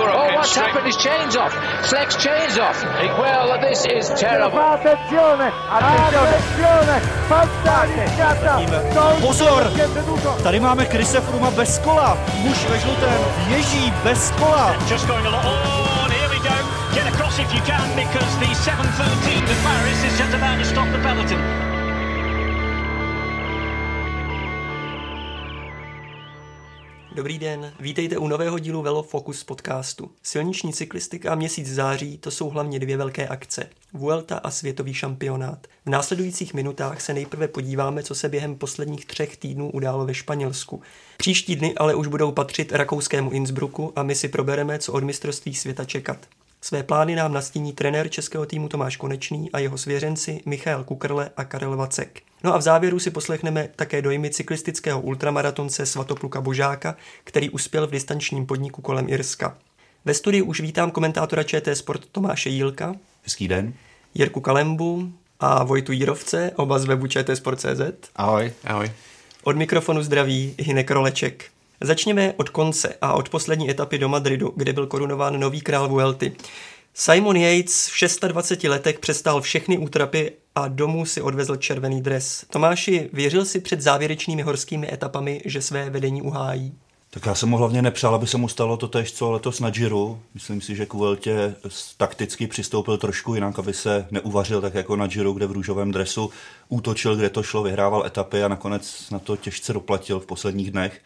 Oh, what's happened? His chain's off. Flex chain's off. Well, this is terrible. Attenzione, attenzione, fantasticata. Pozor! Tady máme Krise Fruma bez kola. Muž ve žlutém ježí bez kola. Just going along. Oh, and here we go. Get across if you can because the 713 to Paris is just about to stop the peloton. Dobrý den, vítejte u nového dílu Velo Focus podcastu. Silniční cyklistika a měsíc září to jsou hlavně dvě velké akce. Vuelta a světový šampionát. V následujících minutách se nejprve podíváme, co se během posledních třech týdnů událo ve Španělsku. Příští dny ale už budou patřit rakouskému Innsbrucku a my si probereme, co od mistrovství světa čekat. Své plány nám nastíní trenér českého týmu Tomáš Konečný a jeho svěřenci Michal Kukrle a Karel Vacek. No a v závěru si poslechneme také dojmy cyklistického ultramaratonce Svatopluka Božáka, který uspěl v distančním podniku kolem Irska. Ve studiu už vítám komentátora ČT Sport Tomáše Jílka. Hezký den. Jirku Kalembu a Vojtu Jírovce, oba z webu ČT Sport.cz. Ahoj. Ahoj. Od mikrofonu zdraví Hinek Roleček. Začněme od konce a od poslední etapy do Madridu, kde byl korunován nový král Vuelty. Simon Yates v 26 letech přestál všechny útrapy a domů si odvezl červený dres. Tomáši, věřil si před závěrečnými horskými etapami, že své vedení uhájí? Tak já jsem mu hlavně nepřál, aby se mu stalo to tež, co letos na Giro. Myslím si, že k Vueltě takticky přistoupil trošku jinak, aby se neuvařil tak jako na Giro, kde v růžovém dresu útočil, kde to šlo, vyhrával etapy a nakonec na to těžce doplatil v posledních dnech.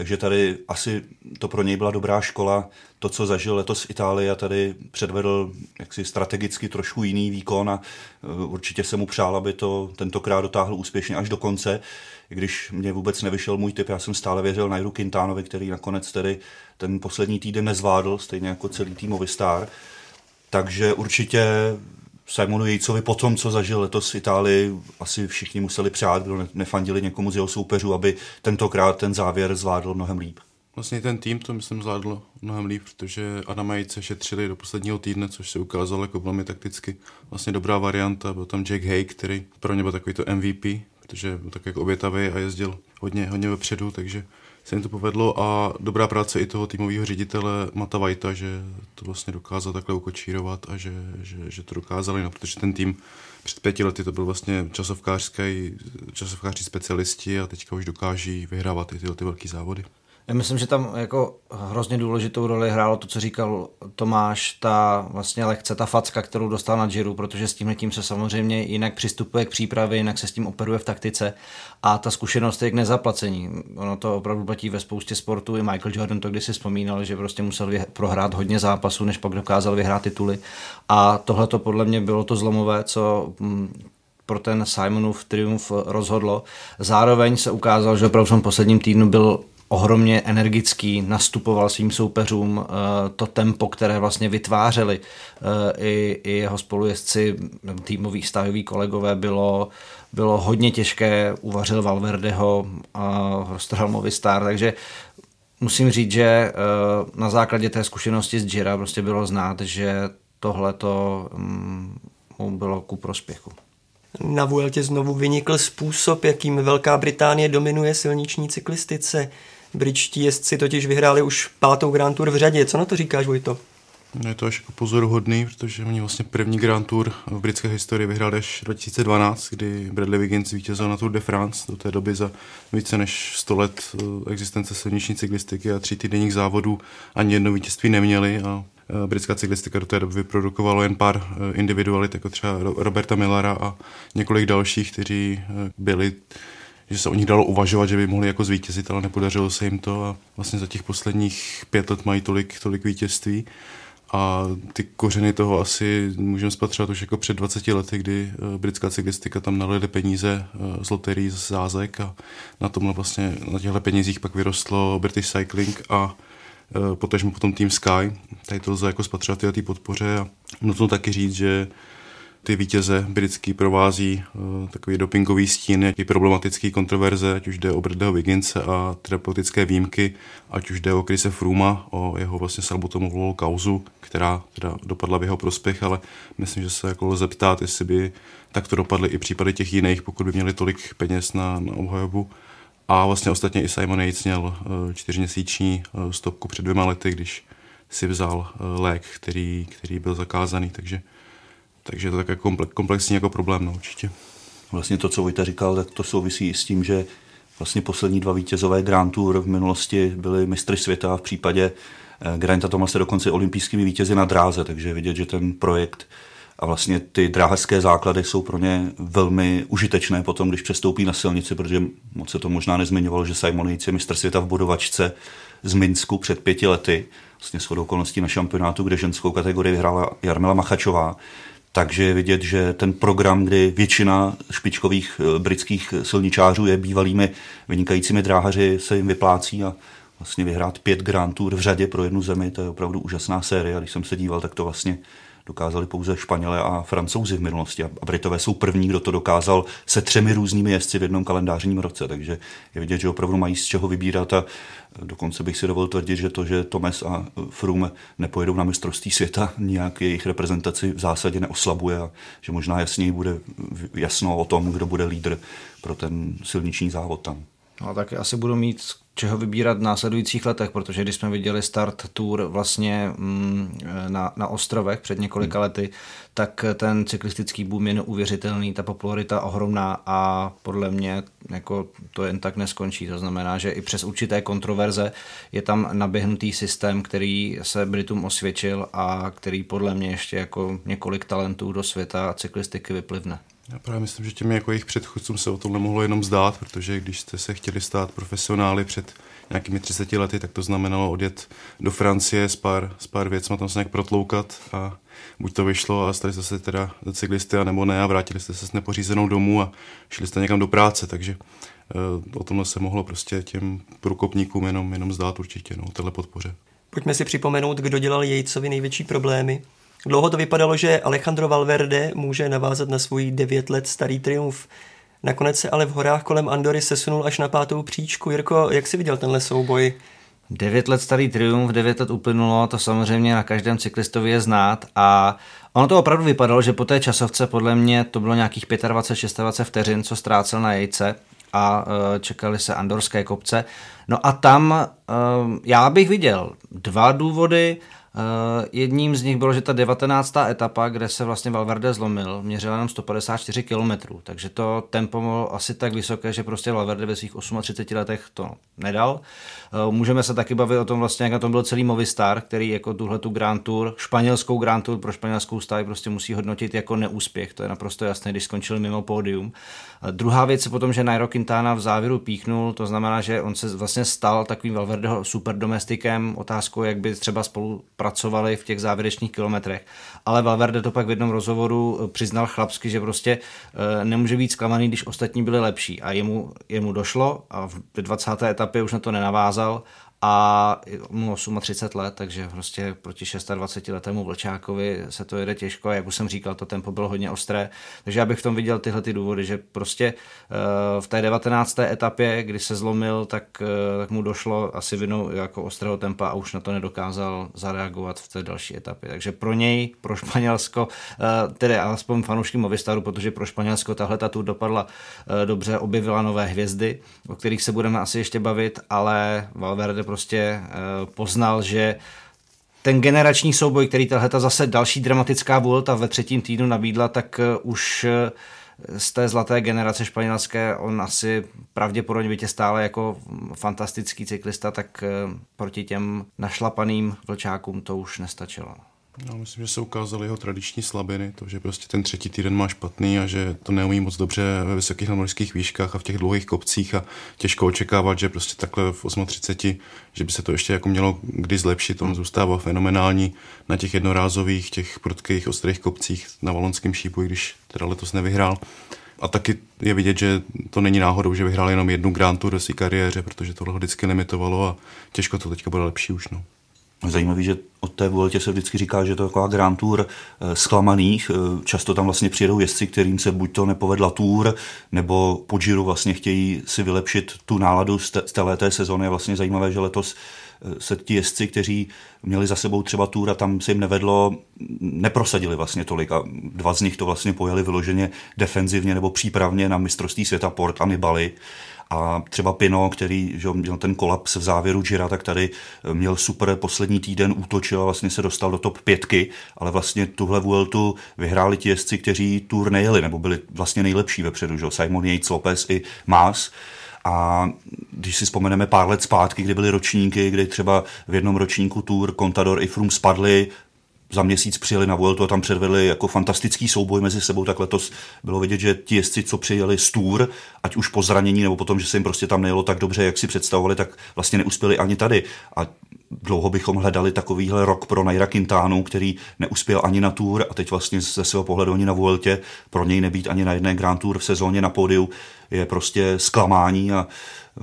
Takže tady asi to pro něj byla dobrá škola. To, co zažil letos a tady předvedl jaksi strategicky trošku jiný výkon a e, určitě se mu přál, aby to tentokrát dotáhl úspěšně až do konce. I když mě vůbec nevyšel můj typ, já jsem stále věřil Nairu Quintánovi, který nakonec tedy ten poslední týden nezvládl, stejně jako celý tým Movistar. Takže určitě Simonu Jejcovi po tom, co zažil letos v Itálii, asi všichni museli přát, kdo nefandili někomu z jeho soupeřů, aby tentokrát ten závěr zvládl mnohem líp. Vlastně ten tým to myslím zvládl mnohem líp, protože Adama Jejce šetřili do posledního týdne, což se ukázalo jako velmi takticky vlastně dobrá varianta. Byl tam Jake Hay, který pro ně byl takový to MVP, protože byl tak jako obětavý a jezdil hodně, hodně vepředu, takže se jim to povedlo a dobrá práce i toho týmového ředitele Mata Vajta, že to vlastně dokázal takhle ukočírovat a že, že, že to dokázali, no, protože ten tým před pěti lety to byl vlastně časovkářský, časovkáři specialisti a teďka už dokáží vyhrávat i tyhle ty velké závody. Já myslím, že tam jako hrozně důležitou roli hrálo to, co říkal Tomáš, ta vlastně lekce, ta facka, kterou dostal na Giro, protože s tímhle tím se samozřejmě jinak přistupuje k přípravě, jinak se s tím operuje v taktice a ta zkušenost je k nezaplacení. Ono to opravdu platí ve spoustě sportů. I Michael Jordan to kdysi vzpomínal, že prostě musel prohrát hodně zápasů, než pak dokázal vyhrát tituly. A tohle to podle mě bylo to zlomové, co mm, pro ten Simonův triumf rozhodlo. Zároveň se ukázalo, že opravdu v tom posledním týdnu byl ohromně energický, nastupoval svým soupeřům eh, to tempo, které vlastně vytvářeli eh, i, i jeho spolujezdci, týmoví stájoví kolegové, bylo, bylo hodně těžké, uvařil Valverdeho a roztrhal Movistar, takže musím říct, že eh, na základě té zkušenosti z Jira prostě bylo znát, že tohle to mm, mu bylo ku prospěchu. Na Vueltě znovu vynikl způsob, jakým Velká Británie dominuje silniční cyklistice. Britští jezdci totiž vyhráli už pátou Grand Tour v řadě. Co na to říkáš, Vojto? No je to až jako pozoruhodný, protože oni vlastně první Grand Tour v britské historii vyhráli až 2012, kdy Bradley Wiggins vítězil na Tour de France. Do té doby za více než 100 let eh, existence silniční cyklistiky a tří týdenních závodů ani jedno vítězství neměli a eh, britská cyklistika do té doby vyprodukovalo jen pár eh, individualit, jako třeba Roberta Millara a několik dalších, kteří byli že se o nich dalo uvažovat, že by mohli jako zvítězit, ale nepodařilo se jim to a vlastně za těch posledních pět let mají tolik, tolik vítězství. A ty kořeny toho asi můžeme spatřovat už jako před 20 lety, kdy eh, britská cyklistika tam nalili peníze eh, z loterí z zázek a na tomhle vlastně, na těchto penězích pak vyrostlo British Cycling a eh, potažmo potom Team Sky. Tady to lze jako spatřovat i té podpoře a nutno taky říct, že ty vítěze britský provází uh, takový dopingový stín, jaký problematický kontroverze, ať už jde o Bradleyho Wigginse a terapeutické výjimky, ať už jde o Krise Fruma, o jeho vlastně salbutomovou kauzu, která teda dopadla v jeho prospěch, ale myslím, že se jako lze ptát, jestli by takto dopadly i případy těch jiných, pokud by měli tolik peněz na, na obhajobu. A vlastně ostatně i Simon Yates měl uh, čtyřměsíční uh, stopku před dvěma lety, když si vzal lék, který, který byl zakázaný, takže, takže to je tak komplexní jako problém, no, určitě. Vlastně to, co Vojta říkal, tak to souvisí i s tím, že vlastně poslední dva vítězové Grand Tour v minulosti byli mistry světa v případě eh, Granta Thomase dokonce olympijskými vítězi na dráze, takže vidět, že ten projekt a vlastně ty dráhařské základy jsou pro ně velmi užitečné potom, když přestoupí na silnici, protože moc se to možná nezmiňovalo, že Simon Yates je mistr světa v bodovačce z Minsku před pěti lety, vlastně s okolností na šampionátu, kde ženskou kategorii vyhrála Jarmila Machačová. Takže je vidět, že ten program, kdy většina špičkových eh, britských silničářů je bývalými vynikajícími dráhaři, se jim vyplácí a vlastně vyhrát pět Grand Tour v řadě pro jednu zemi, to je opravdu úžasná série. A když jsem se díval, tak to vlastně dokázali pouze Španělé a Francouzi v minulosti. A Britové jsou první, kdo to dokázal se třemi různými jezdci v jednom kalendářním roce. Takže je vidět, že opravdu mají z čeho vybírat a dokonce bych si dovolil tvrdit, že to, že Tomes a Froome nepojedou na mistrovství světa, nějak jejich reprezentaci v zásadě neoslabuje a že možná jasněji bude jasno o tom, kdo bude lídr pro ten silniční závod tam. No tak asi budu mít čeho vybírat v následujících letech, protože když jsme viděli start tour vlastně mm, na, na ostrovech před několika hmm. lety, tak ten cyklistický boom je neuvěřitelný, ta popularita ohromná a podle mě jako to jen tak neskončí. To znamená, že i přes určité kontroverze je tam naběhnutý systém, který se Britům osvědčil a který podle mě ještě jako několik talentů do světa cyklistiky vyplivne. Já právě myslím, že těmi jako jejich předchůdcům se o tom nemohlo jenom zdát, protože když jste se chtěli stát profesionály před nějakými 30 lety, tak to znamenalo odjet do Francie s pár, s pár věcma, tam se nějak protloukat a buď to vyšlo a stali jste se teda cyklisty, a nebo ne a vrátili jste se s nepořízenou domů a šli jste někam do práce, takže uh, o tomhle se mohlo prostě těm průkopníkům jenom, jenom zdát určitě, no, téhle podpoře. Pojďme si připomenout, kdo dělal Jejcovi největší problémy. Dlouho to vypadalo, že Alejandro Valverde může navázat na svůj devět let starý triumf. Nakonec se ale v horách kolem Andory sesunul až na pátou příčku. Jirko, jak jsi viděl tenhle souboj? Devět let starý triumf, devět let uplynulo, to samozřejmě na každém cyklistovi je znát a ono to opravdu vypadalo, že po té časovce podle mě to bylo nějakých 25-26 vteřin, co ztrácel na jejce a e, čekali se andorské kopce. No a tam e, já bych viděl dva důvody, jedním z nich bylo, že ta 19. etapa, kde se vlastně Valverde zlomil, měřila jenom 154 km, takže to tempo bylo asi tak vysoké, že prostě Valverde ve svých 38 letech to nedal. Uh, můžeme se taky bavit o tom vlastně, jak na tom byl celý Movistar, který jako tuhle tu Grand Tour, španělskou Grand Tour pro španělskou stáj prostě musí hodnotit jako neúspěch, to je naprosto jasné, když skončil mimo pódium. Uh, druhá věc je potom, že Nairo Quintana v závěru píchnul, to znamená, že on se vlastně stal takovým Valverdeho superdomestikem, otázkou, jak by třeba spolu pracovali v těch závěrečných kilometrech. Ale Valverde to pak v jednom rozhovoru eh, přiznal chlapsky, že prostě eh, nemůže být zklamaný, když ostatní byli lepší. A jemu, jemu došlo a v 20. etapě už na to nenavázal a mu 38 let, takže prostě proti 26 letému Vlčákovi se to jede těžko a jak už jsem říkal, to tempo bylo hodně ostré, takže já bych v tom viděl tyhle ty důvody, že prostě eh, v té 19. etapě, kdy se zlomil, tak, eh, tak mu došlo asi vinou jako ostrého tempa a už na to nedokázal zareagovat v té další etapě. Takže pro něj, pro Španělsko, eh, tedy alespoň fanoušky Movistaru, protože pro Španělsko tahle ta tu dopadla dobře, objevila nové hvězdy, o kterých se budeme asi ještě bavit, ale Valverde prostě eh, poznal, že ten generační souboj, který tahle zase další dramatická Vuelta ve třetím týdnu nabídla, tak eh, už eh, z té zlaté generace španělské on asi pravděpodobně bytě stále jako fantastický cyklista, tak proti těm našlapaným vlčákům to už nestačilo. No, myslím, že se ukázaly jeho tradiční slabiny, to, že prostě ten třetí týden má špatný a že to neumí moc dobře ve vysokých nadmořských výškách a v těch dlouhých kopcích a těžko očekávat, že prostě takhle v 38, že by se to ještě jako mělo kdy zlepšit. On zůstává fenomenální na těch jednorázových, těch prudkých, ostrých kopcích na Valonském šípu, když teda letos nevyhrál. A taky je vidět, že to není náhodou, že vyhrál jenom jednu Grand Tour do své kariéře, protože tohle ho vždycky limitovalo a těžko to teďka bude lepší už. No. Zajímavý, že od té Vueltě se vždycky říká, že to je taková Grand Tour eh, zklamaných. Eh, často tam vlastně přijedou jezdci, kterým se buď to nepovedla tour, nebo po Giro vlastně chtějí si vylepšit tu náladu z, té, té sezóny. Je vlastně zajímavé, že letos eh, se ti jezdci, kteří měli za sebou třeba tour a tam se jim nevedlo, neprosadili vlastně tolik a dva z nich to vlastně pojeli vyloženě defenzivně nebo přípravně na mistrovství světa Port a Nibali A třeba Pino, který že měl ten kolaps v závěru Gira, tak tady měl super poslední týden, útočil a vlastně se dostal do top pětky, ale vlastně tuhle Vueltu vyhráli ti jezdci, kteří tour nejeli, nebo byli vlastně nejlepší vepředu, že? Simon Yates, Lopez i Mas. A když si vzpomeneme pár let zpátky, kdy byly ročníky, kdy třeba v jednom ročníku Tour Contador i Froome spadli, za měsíc přijeli na Vueltu a tam předvedli jako fantastický souboj mezi sebou, tak letos bylo vidět, že ti jezdci, co přijeli z Tour, ať už po zranění nebo potom, že se jim prostě tam nejelo tak dobře, jak si představovali, tak vlastně neuspěli ani tady. A dlouho bychom hledali takovýhle rok pro Naira Quintánu, který neuspěl ani na Tour a teď vlastně ze svého pohledu ani na Vueltě, pro něj nebýt ani na jedné Grand Tour v sezóně na pódiu je prostě zklamání a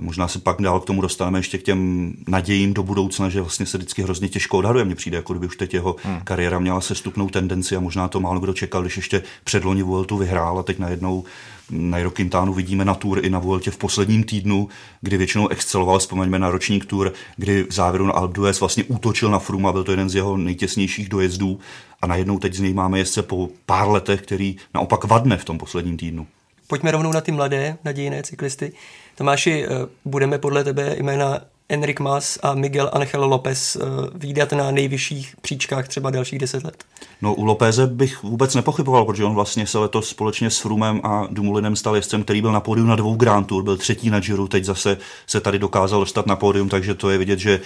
možná se pak dál k tomu dostaneme ještě k těm nadějím do budoucna, že vlastně se vždycky hrozně těžko odhaduje. Mně přijde, jako kdyby už teď jeho hmm. kariéra měla sestupnou tendenci a možná to málo kdo čekal, když ještě předloni Vueltu vyhrál a teď najednou Nairo Quintanu vidíme na Tour i na Vueltě v posledním týdnu, kdy většinou exceloval, vzpomeňme na ročník Tour, kdy v závěru na Alpe d'Huez vlastně útočil na Froome a byl to jeden z jeho nejtěsnějších dojezdů a najednou teď z něj máme jezdce po pár letech, který naopak vadne v tom posledním týdnu. Pojďme rovnou na ty mladé nadějné cyklisty. Tomáši, eh, budeme podle tebe jména Enric Mas a Miguel Angel López eh, výdat na nejvyšších příčkách třeba dalších deset let? No u Lopéze bych vůbec nepochyboval, protože on vlastně se letos společně s Frumem a Dumulinem stal jezdcem, který byl na pódiu na dvou Grand Tour, byl třetí na Giro, teď zase se tady dokázal dostat na pódium, takže to je vidět, že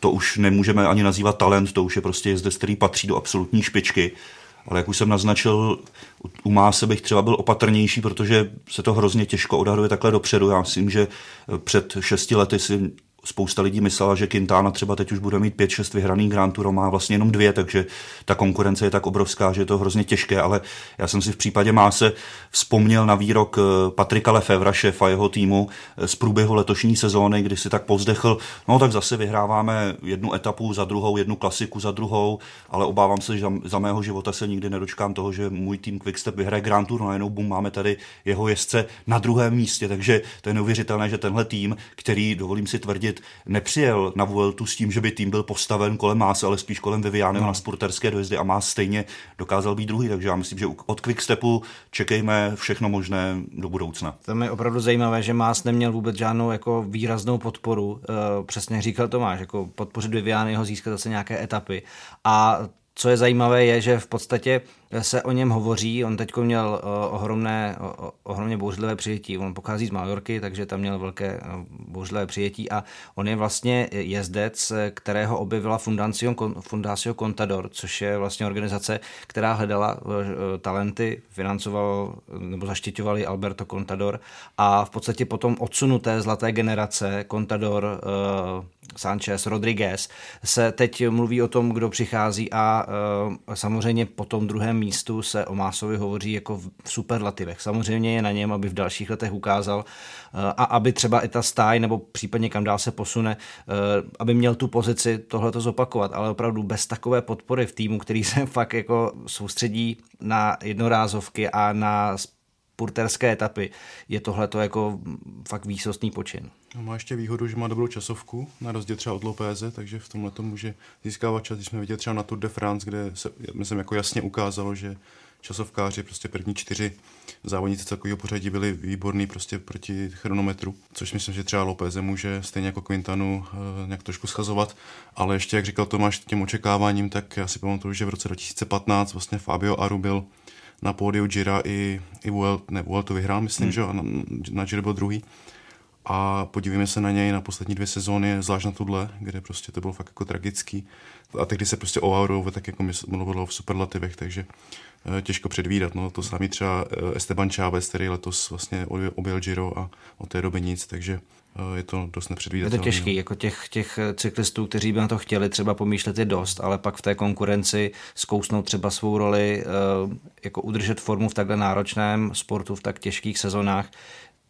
to už nemůžeme ani nazývat talent, to už je prostě jezdec, který patří do absolutní špičky. Ale jak už jsem naznačil, u Máse bych třeba byl opatrnější, protože se to hrozně těžko odhaduje takhle dopředu. Já myslím, že před šesti lety si spousta lidí myslela, že Quintana třeba teď už bude mít 5-6 vyhraných Grand Tour, má vlastně jenom dvě, takže ta konkurence je tak obrovská, že je to hrozně těžké, ale já jsem si v případě Máse vzpomněl na výrok eh, Patrika Lefevra, šéfa jeho týmu eh, z průběhu letošní sezóny, kdy si tak povzdechl, no tak zase vyhráváme jednu etapu za druhou, jednu klasiku za druhou, ale obávám se, že za mého života se nikdy nedočkám toho, že můj tým Quickstep vyhraje Grand Tour, no jenom bum, máme tady jeho jezdce na druhém místě, takže to je neuvěřitelné, že tenhle tým, který, dovolím si tvrdit, nepřijel na Vueltu s tím, že by tým byl postaven kolem Máse, ale spíš kolem Viviany no. na spurterské dojezdy a Más stejně dokázal být druhý, takže já myslím, že od Quickstepu čekejme všechno možné do budoucna. To je opravdu zajímavé, že Más neměl vůbec žádnou jako výraznou podporu, e, přesně říkal Tomáš, jako podpořit Viviany, získat zase nějaké etapy a co je zajímavé, je, že v podstatě se o něm hovoří. On teď měl ohromné, ohromně bouřlivé přijetí. On pochází z Majorky, takže tam měl velké bouřlivé přijetí a on je vlastně jezdec, kterého objevila Fundacio, Fundacio Contador, což je vlastně organizace, která hledala talenty, financoval nebo zaštiťovali Alberto Contador a v podstatě potom odsunuté zlaté generace Contador, Sanchez, Rodriguez se teď mluví o tom, kdo přichází a samozřejmě po tom druhém místu se o Másovi hovoří jako v superlativech. Samozřejmě je na něm, aby v dalších letech ukázal eh, a aby třeba i ta stáj nebo případně kam dál se posune, eh, aby měl tu pozici tohleto zopakovat, ale opravdu bez takové podpory v týmu, který se fakt jako soustředí na jednorázovky a na purterské etapy, je tohle to jako fakt výsostný počin. No, má ještě výhodu, že má dobrou časovku, na rozdíl třeba od Lopéze, takže v tomhle to může získávat čas. Když jsme viděli třeba na Tour de France, kde se, myslím, jako jasně ukázalo, že časovkáři, prostě první čtyři závodníci takového pořadí byli výborní prostě proti chronometru, což myslím, že třeba Lopéze může stejně jako Quintanu eh, nějak trošku schazovat, ale ještě, jak říkal Tomáš, těm očekáváním, tak já si pamatuju, že v roce 2015 vlastně Fabio Aru byl na pódiu Gira i, i Vuelt, ne, Vueltu vyhrál, myslím, hmm. že na, na Giro byl druhý. A podívejme se na něj na poslední dvě sezóny, zvlášť na tuhle, kde prostě to bylo fakt jako tragický. A tehdy se prostě o Auru tak jako mluvilo v superlativech, takže eh, těžko předvídat. No, to samý třeba eh, Esteban Chávez, který letos vlastně objel Giro a od té doby nic, takže je to dost nepředvídatelné. Je to těžký, jako těch, těch cyklistů, kteří by na to chtěli třeba pomýšlet je dost, ale pak v té konkurenci zkousnout třeba svou roli, jako udržet formu v takhle náročném sportu, v tak těžkých sezónách,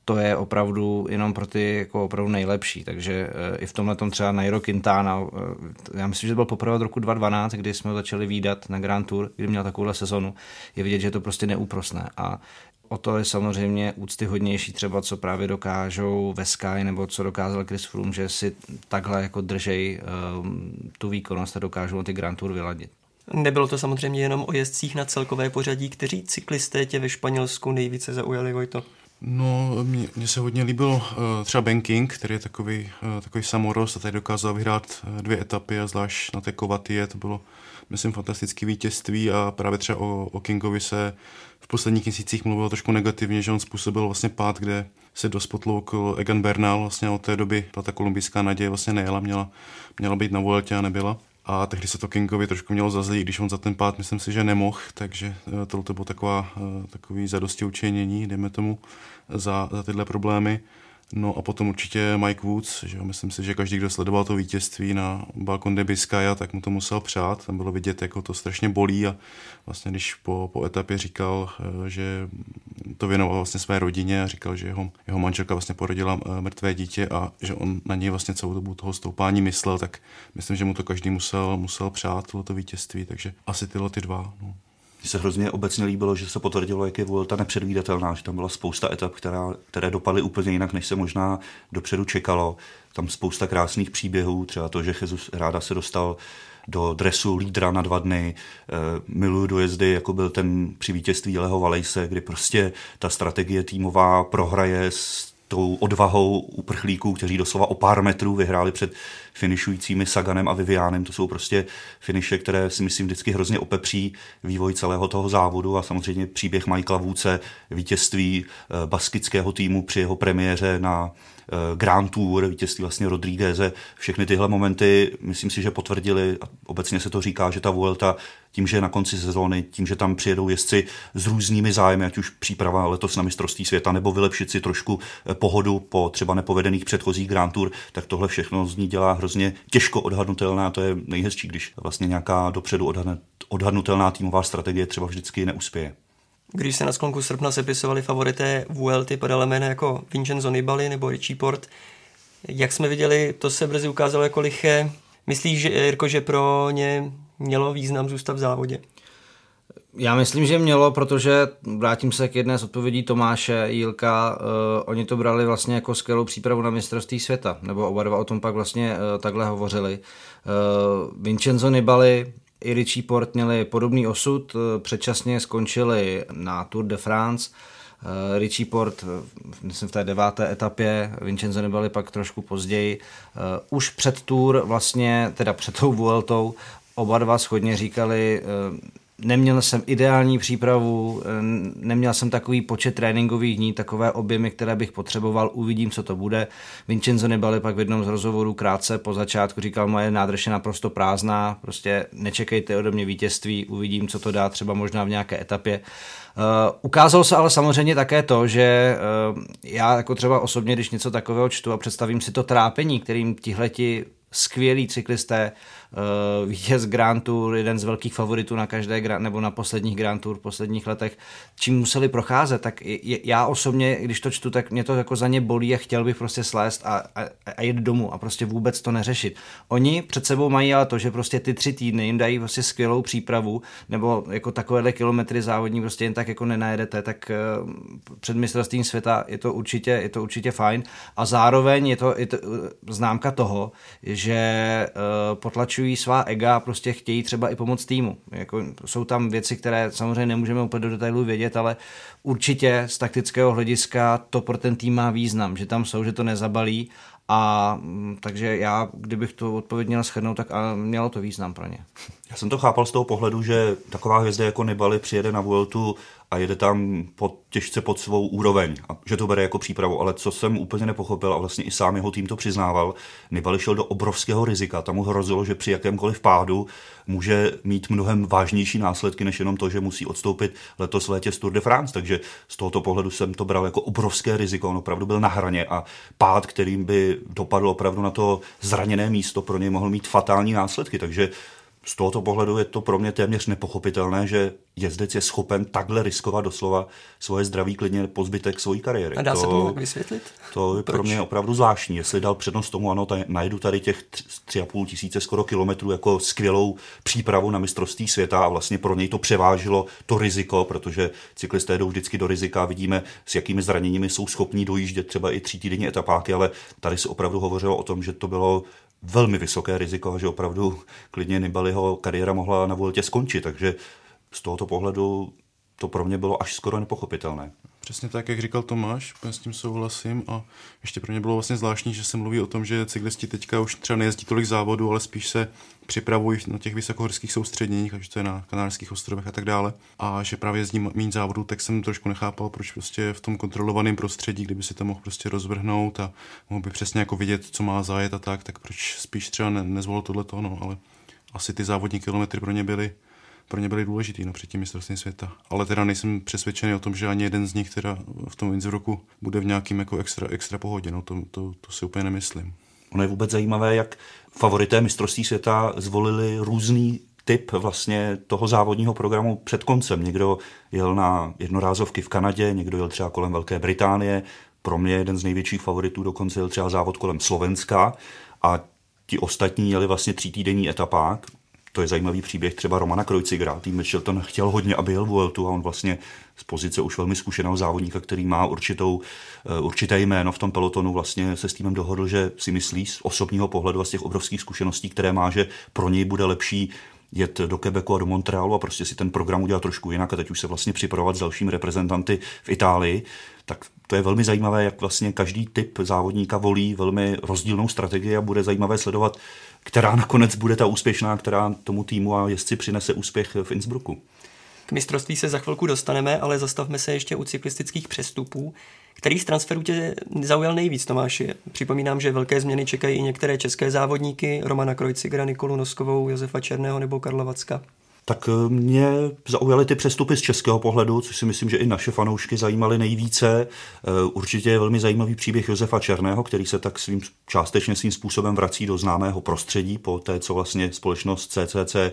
to je opravdu jenom pro ty jako opravdu nejlepší. Takže eh, i v tomhle tom třeba Nairo Quintana, eh, já myslím, že to byl poprvé od roku 2012, kdy jsme ho začali výdat na Grand Tour, kdy měl takovouhle sezonu. Je vidět, že je to prostě neúprosné. A o to je samozřejmě úctyhodnější třeba, co právě dokážou ve Sky, nebo co dokázal Chris Froome, že si takhle jako držej um, tu výkonnost a dokážou ty Grand Tour vyladit. Nebylo to samozřejmě jenom o jezdcích na celkové pořadí, kteří cyklisté tě ve Španělsku nejvíce zaujali, Vojto? No, mně se hodně líbil uh, třeba Banking, který je takový, uh, takový samorost a tady dokázal vyhrát uh, dvě etapy a zvlášť na té Kovatie to bylo, myslím, fantastické vítězství a právě třeba o, o Kingovi se v posledních měsících mluvilo trošku negativně, že on způsobil vlastně pád, kde se dost potloukl Egan Bernal, vlastně od té doby ta, ta kolumbijská naděje vlastně nejela, měla, měla být na Vueltě a nebyla. A tehdy se to Kingovi trošku mělo zazlít, když on za ten pád myslím si, že nemohl, takže tohle to bylo taková, takový zadosti učinění, dejme tomu, za, za tyhle problémy. No a potom určitě Mike Woods, že jo, myslím si, že každý, kdo sledoval to vítězství na Balkon de Biscaya, tak mu to musel přát. Tam bylo vidět, jako to strašně bolí a vlastně když po, po etapě říkal, eh, že to věnoval vlastně své rodině a říkal, že jeho, jeho manželka vlastně porodila eh, mrtvé dítě a že on na něj vlastně celou dobu toho stoupání myslel, tak myslím, že mu to každý musel, musel přát, to vítězství, takže asi tyhle ty dva. No. Mně se hrozně obecně líbilo, že se potvrdilo, jak je Vuelta nepředvídatelná, že tam byla spousta etap, která, které dopadly úplně jinak, než se možná dopředu čekalo. Tam spousta krásných příběhů, třeba to, že Jesus ráda se dostal do dresu lídra na dva dny. E, miluju dojezdy, jako byl ten při vítězství Leho Valejse, kdy prostě ta strategie týmová prohraje s tou odvahou uprchlíků, kteří doslova o pár metrů vyhráli před finišujícími Saganem a Vivianem. To jsou prostě finiše, které si myslím vždycky hrozně opepří vývoj celého toho závodu a samozřejmě příběh Michaela Vůce, vítězství eh, baskického týmu při jeho premiéře na Grand Tour, vítězství vlastně Rodrígueze, všechny tyhle momenty, myslím si, že potvrdili, a obecně se to říká, že ta Vuelta tím, že na konci sezóny, tím, že tam přijedou jezdci s různými zájmy, ať už příprava letos na mistrovství světa, nebo vylepšit si trošku eh, pohodu po třeba nepovedených předchozích Grand Tour, tak tohle všechno z ní dělá hrozně těžko odhadnutelné a to je nejhezčí, když vlastně nějaká dopředu odhadnutelná týmová strategie třeba vždycky neuspěje. Když se na sklonku srpna sepisovali favorité Vuelty podle jména jako Vincenzo Nibali nebo Richie Port, jak jsme viděli, to se brzy ukázalo jako liché. Myslíš, že, Jirko, že pro ně mělo význam zůstat v závodě? Já myslím, že mělo, protože vrátím se k jedné z odpovědí Tomáše Jílka, uh, oni to brali vlastně jako skvělou přípravu na mistrovství světa, nebo oba dva o tom pak vlastně uh, takhle hovořili. Uh, Vincenzo Nibali i Richie Port měli podobný osud, uh, předčasně skončili na Tour de France, Uh, Richie Port, myslím v té deváté etapě, Vincenzo Nibali pak trošku později. Už před Tour, vlastně, teda před tou Vueltou, oba dva schodně říkali, Neměl jsem ideální přípravu, neměl jsem takový počet tréninkových dní, takové objemy, které bych potřeboval, uvidím, co to bude. Vincenzo Nibali pak v jednom z rozhovorů krátce po začátku říkal, moje nádrž je naprosto prázdná, prostě nečekejte ode mě vítězství, uvidím, co to dá třeba možná v nějaké etapě. Uh, ukázalo se ale samozřejmě také to, že uh, já jako třeba osobně, když něco takového čtu a představím si to trápení, kterým tihleti skvělí cyklisté uh, vítěz Grand Tour, jeden z velkých favoritů na každé nebo na posledních Grand Tour v posledních letech, čím museli procházet, tak já osobně, když to čtu, tak mě to jako za ně bolí a chtěl bych prostě slést a, a, a jít domů a prostě vůbec to neřešit. Oni před sebou mají ale to, že prostě ty tři týdny jim dají prostě skvělou přípravu, nebo jako takovéhle kilometry závodní prostě jen tak jako nenajedete, tak uh, před mistrovstvím světa je to určitě, je to určitě fajn a zároveň je to, je to uh, známka toho, že potlačují zvyšují svá ega a prostě chtějí třeba i pomoct týmu. Jako, jsou tam věci, které samozřejmě nemůžeme úplně do detailu vědět, ale určitě z taktického hlediska to pro ten tým má význam, že tam jsou, že to nezabalí a mm, takže já, kdybych to odpověď měl schrnout, tak a mělo to význam pro ně. Já jsem to chápal z toho pohledu, že taková hvězda jako Nibali přijede na Vueltu a jede tam pod, těžce pod svou úroveň. A že to bere jako přípravu, ale co jsem úplně nepochopil a vlastně i sám jeho tým to přiznával, Nibali šel do obrovského rizika, tam mu hrozilo, že při jakémkoliv pádu může mít mnohem vážnější následky, než jenom to, že musí odstoupit letos v létě z Tour de France, takže z tohoto pohledu jsem to bral jako obrovské riziko, on opravdu byl na hraně a pád, kterým by dopadl opravdu na to zraněné místo, pro něj mohl mít fatální následky, takže z tohoto pohledu je to pro mě téměř nepochopitelné, že jezdec je schopen takhle riskovat doslova svoje zdraví klidně po zbytek své kariéry. A dá to, se to vysvětlit? To je Proč? pro mě opravdu zvláštní. Jestli dal přednost tomu, ano, tady, najdu tady těch tři a půl tisíce skoro kilometrů jako skvělou přípravu na mistrovství světa a vlastně pro něj to převážilo to riziko, protože cyklisté jdou vždycky do rizika, vidíme, s jakými zraněními jsou schopní dojíždět třeba i tří týdenní etapáky, ale tady se opravdu hovořilo o tom, že to bylo velmi vysoké riziko, že opravdu klidně Nibaliho kariéra mohla na Vueltě skončit, takže z tohoto pohledu to pro mě bylo až skoro nepochopitelné. Přesně tak, jak říkal Tomáš, s tím souhlasím a ještě pro mě bylo vlastně zvláštní, že se mluví o tom, že cyklisti teďka už třeba nejezdí tolik závodů, ale spíš se připravují na těch vysokohorských soustředních, ať to je na Kanárských ostrovech a tak dále. A že právě jezdí méně závodů, tak jsem trošku nechápal, proč prostě v tom kontrolovaném prostředí, kdyby si to mohl prostě rozvrhnout a mohl by přesně jako vidět, co má zajet a tak, tak proč spíš třeba ne, nezvolil tohle no, ale asi ty závodní kilometry pro ně byly pro ně byly důležitý no, před tím mistrovstvím světa. Ale teda nejsem přesvědčený o tom, že ani jeden z nich teda v tom Innsbrucku bude v nějakým jako extra, extra pohodě. No, to, to, to si úplně nemyslím. Ono je vůbec zajímavé, jak favorité mistrovství světa zvolili různý typ vlastně toho závodního programu před koncem. Někdo jel na jednorázovky v Kanadě, někdo jel třeba kolem Velké Británie, pro mě jeden z největších favoritů dokonce jel třeba závod kolem Slovenska a ti ostatní jeli vlastně třítýdenní etapák to je zajímavý příběh třeba Romana Krojcigra. Tým Mitchelton chtěl hodně, aby jel Vueltu a on vlastně z pozice už velmi zkušeného závodníka, který má určitou, eh, určité jméno v tom pelotonu, vlastně se s týmem dohodl, že si myslí z osobního pohledu a z těch obrovských zkušeností, které má, že pro něj bude lepší jet do Quebecu a do Montrealu a prostě si ten program udělat trošku jinak a teď už se vlastně připravovat s dalšími reprezentanty v Itálii, tak to je velmi zajímavé, jak vlastně každý typ závodníka volí velmi rozdílnou strategii a bude zajímavé sledovat, která nakonec bude ta úspěšná, která tomu týmu a jezdci přinese úspěch v Innsbrucku. K mistrovství se za chvilku dostaneme, ale zastavme se ještě u cyklistických přestupů. Který z transferů tě zaujal nejvíc, Tomáši? Připomínám, že velké změny čekají i některé české závodníky, Romana Krojcigra, Nikolu Noskovou, Josefa Černého nebo Karla Vacka tak eh, mě zaujaly ty přestupy z českého pohledu, což si myslím, že i naše fanoušky zajímaly nejvíce. Eh, určitě je velmi zajímavý příběh Josefa Černého, který se tak svým částečně svým způsobem vrací do známého prostředí po té, co vlastně společnost CCC eh,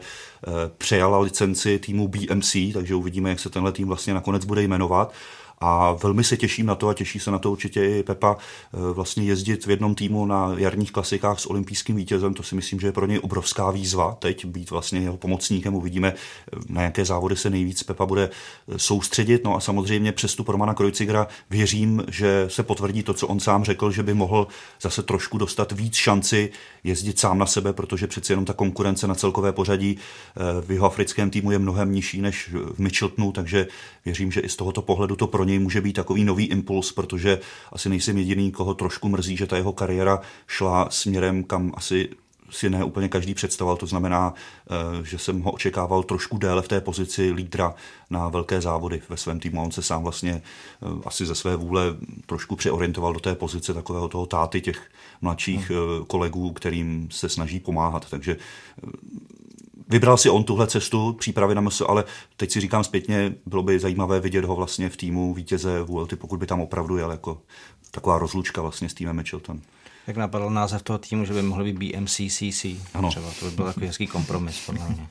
přejala licenci týmu BMC, takže uvidíme, jak se tenhle tým vlastně nakonec bude jmenovat a velmi se těším na to a těší se na to určitě i Pepa eh, vlastně jezdit v jednom týmu na jarních klasikách s olympijským vítězem, to si myslím, že je pro něj obrovská výzva teď být vlastně jeho pomocníkem, uvidíme eh, na jaké závody se nejvíc Pepa bude eh, soustředit, no a samozřejmě přestup Romana Krojcigra věřím, že se potvrdí to, co on sám řekl, že by mohl zase trošku dostat víc šanci jezdit sám na sebe, protože přeci jenom ta konkurence na celkové pořadí v jeho africkém týmu je mnohem nižší než v Mitcheltonu, takže věřím, že i z tohoto pohledu to pro něj může být takový nový impuls, protože asi nejsem jediný, koho trošku mrzí, že ta jeho kariéra šla směrem, kam asi si ne úplně každý představoval. To znamená, eh, že jsem ho očekával trošku déle v té pozici lídra na velké závody ve svém týmu. On se sám vlastně eh, asi ze své vůle trošku přeorientoval do té pozice takového toho táty těch mladších hmm. kolegů, kterým se snaží pomáhat. Takže Vybral si on tuhle cestu přípravy na MSO, ale teď si říkám zpětně, bylo by zajímavé vidět ho vlastně v týmu vítěze VLT, pokud by tam opravdu jel jako taková rozlučka vlastně s týmem Mitchelton. Jak napadl název toho týmu, že by mohli být BMCCC. Ano. Třeba to by byl takový hezký kompromis, podle mě.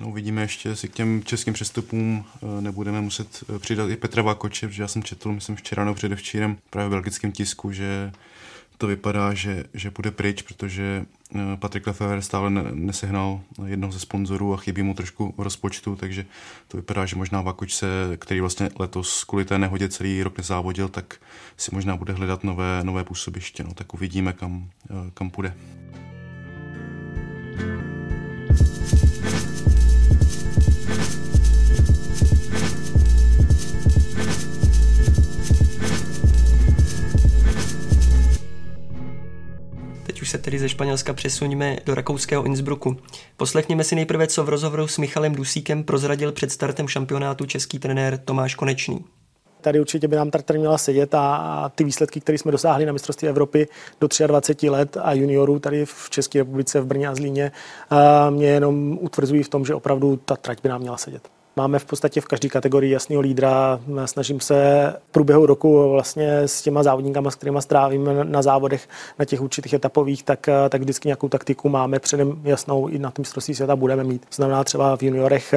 No, uvidíme ještě, jestli k těm českým přestupům eh, nebudeme muset eh, přidat i Petra Vakoče, protože já jsem četl, myslím včera nebo předevčírem právě v belgickém tisku, že to vypadá, že, že bude pryč, protože eh, Patrik Lefever stále nesehnal jednoho ze sponzorů a chybí mu trošku rozpočtu, takže to vypadá, že možná Vakoč se, který vlastně letos kvůli té nehodě celý rok nezávodil, tak si možná bude hledat nové, nové působiště. No, tak uvidíme, kam, eh, kam půjde. Už se tedy ze Španělska přesuníme do rakouského Innsbrucku. Poslechněme si nejprve, co v rozhovoru s Michalem Dusíkem prozradil před startem šampionátu český trenér Tomáš Konečný. Tady určitě by nám Tartar měla sedět a, ty výsledky, které jsme dosáhli na mistrovství Evropy do 23 let a juniorů tady v České republice, v Brně a Zlíně, mě jenom utvrzují v tom, že opravdu ta trať by nám měla sedět. Máme v podstatě v každé kategorii jasného lídra. Snažím se v průběhu roku vlastně s těma závodníkama, s kterými strávím na závodech, na těch určitých etapových, tak, tak vždycky nějakou taktiku máme předem jasnou i na tom mistrovství světa budeme mít. Znamená třeba v juniorech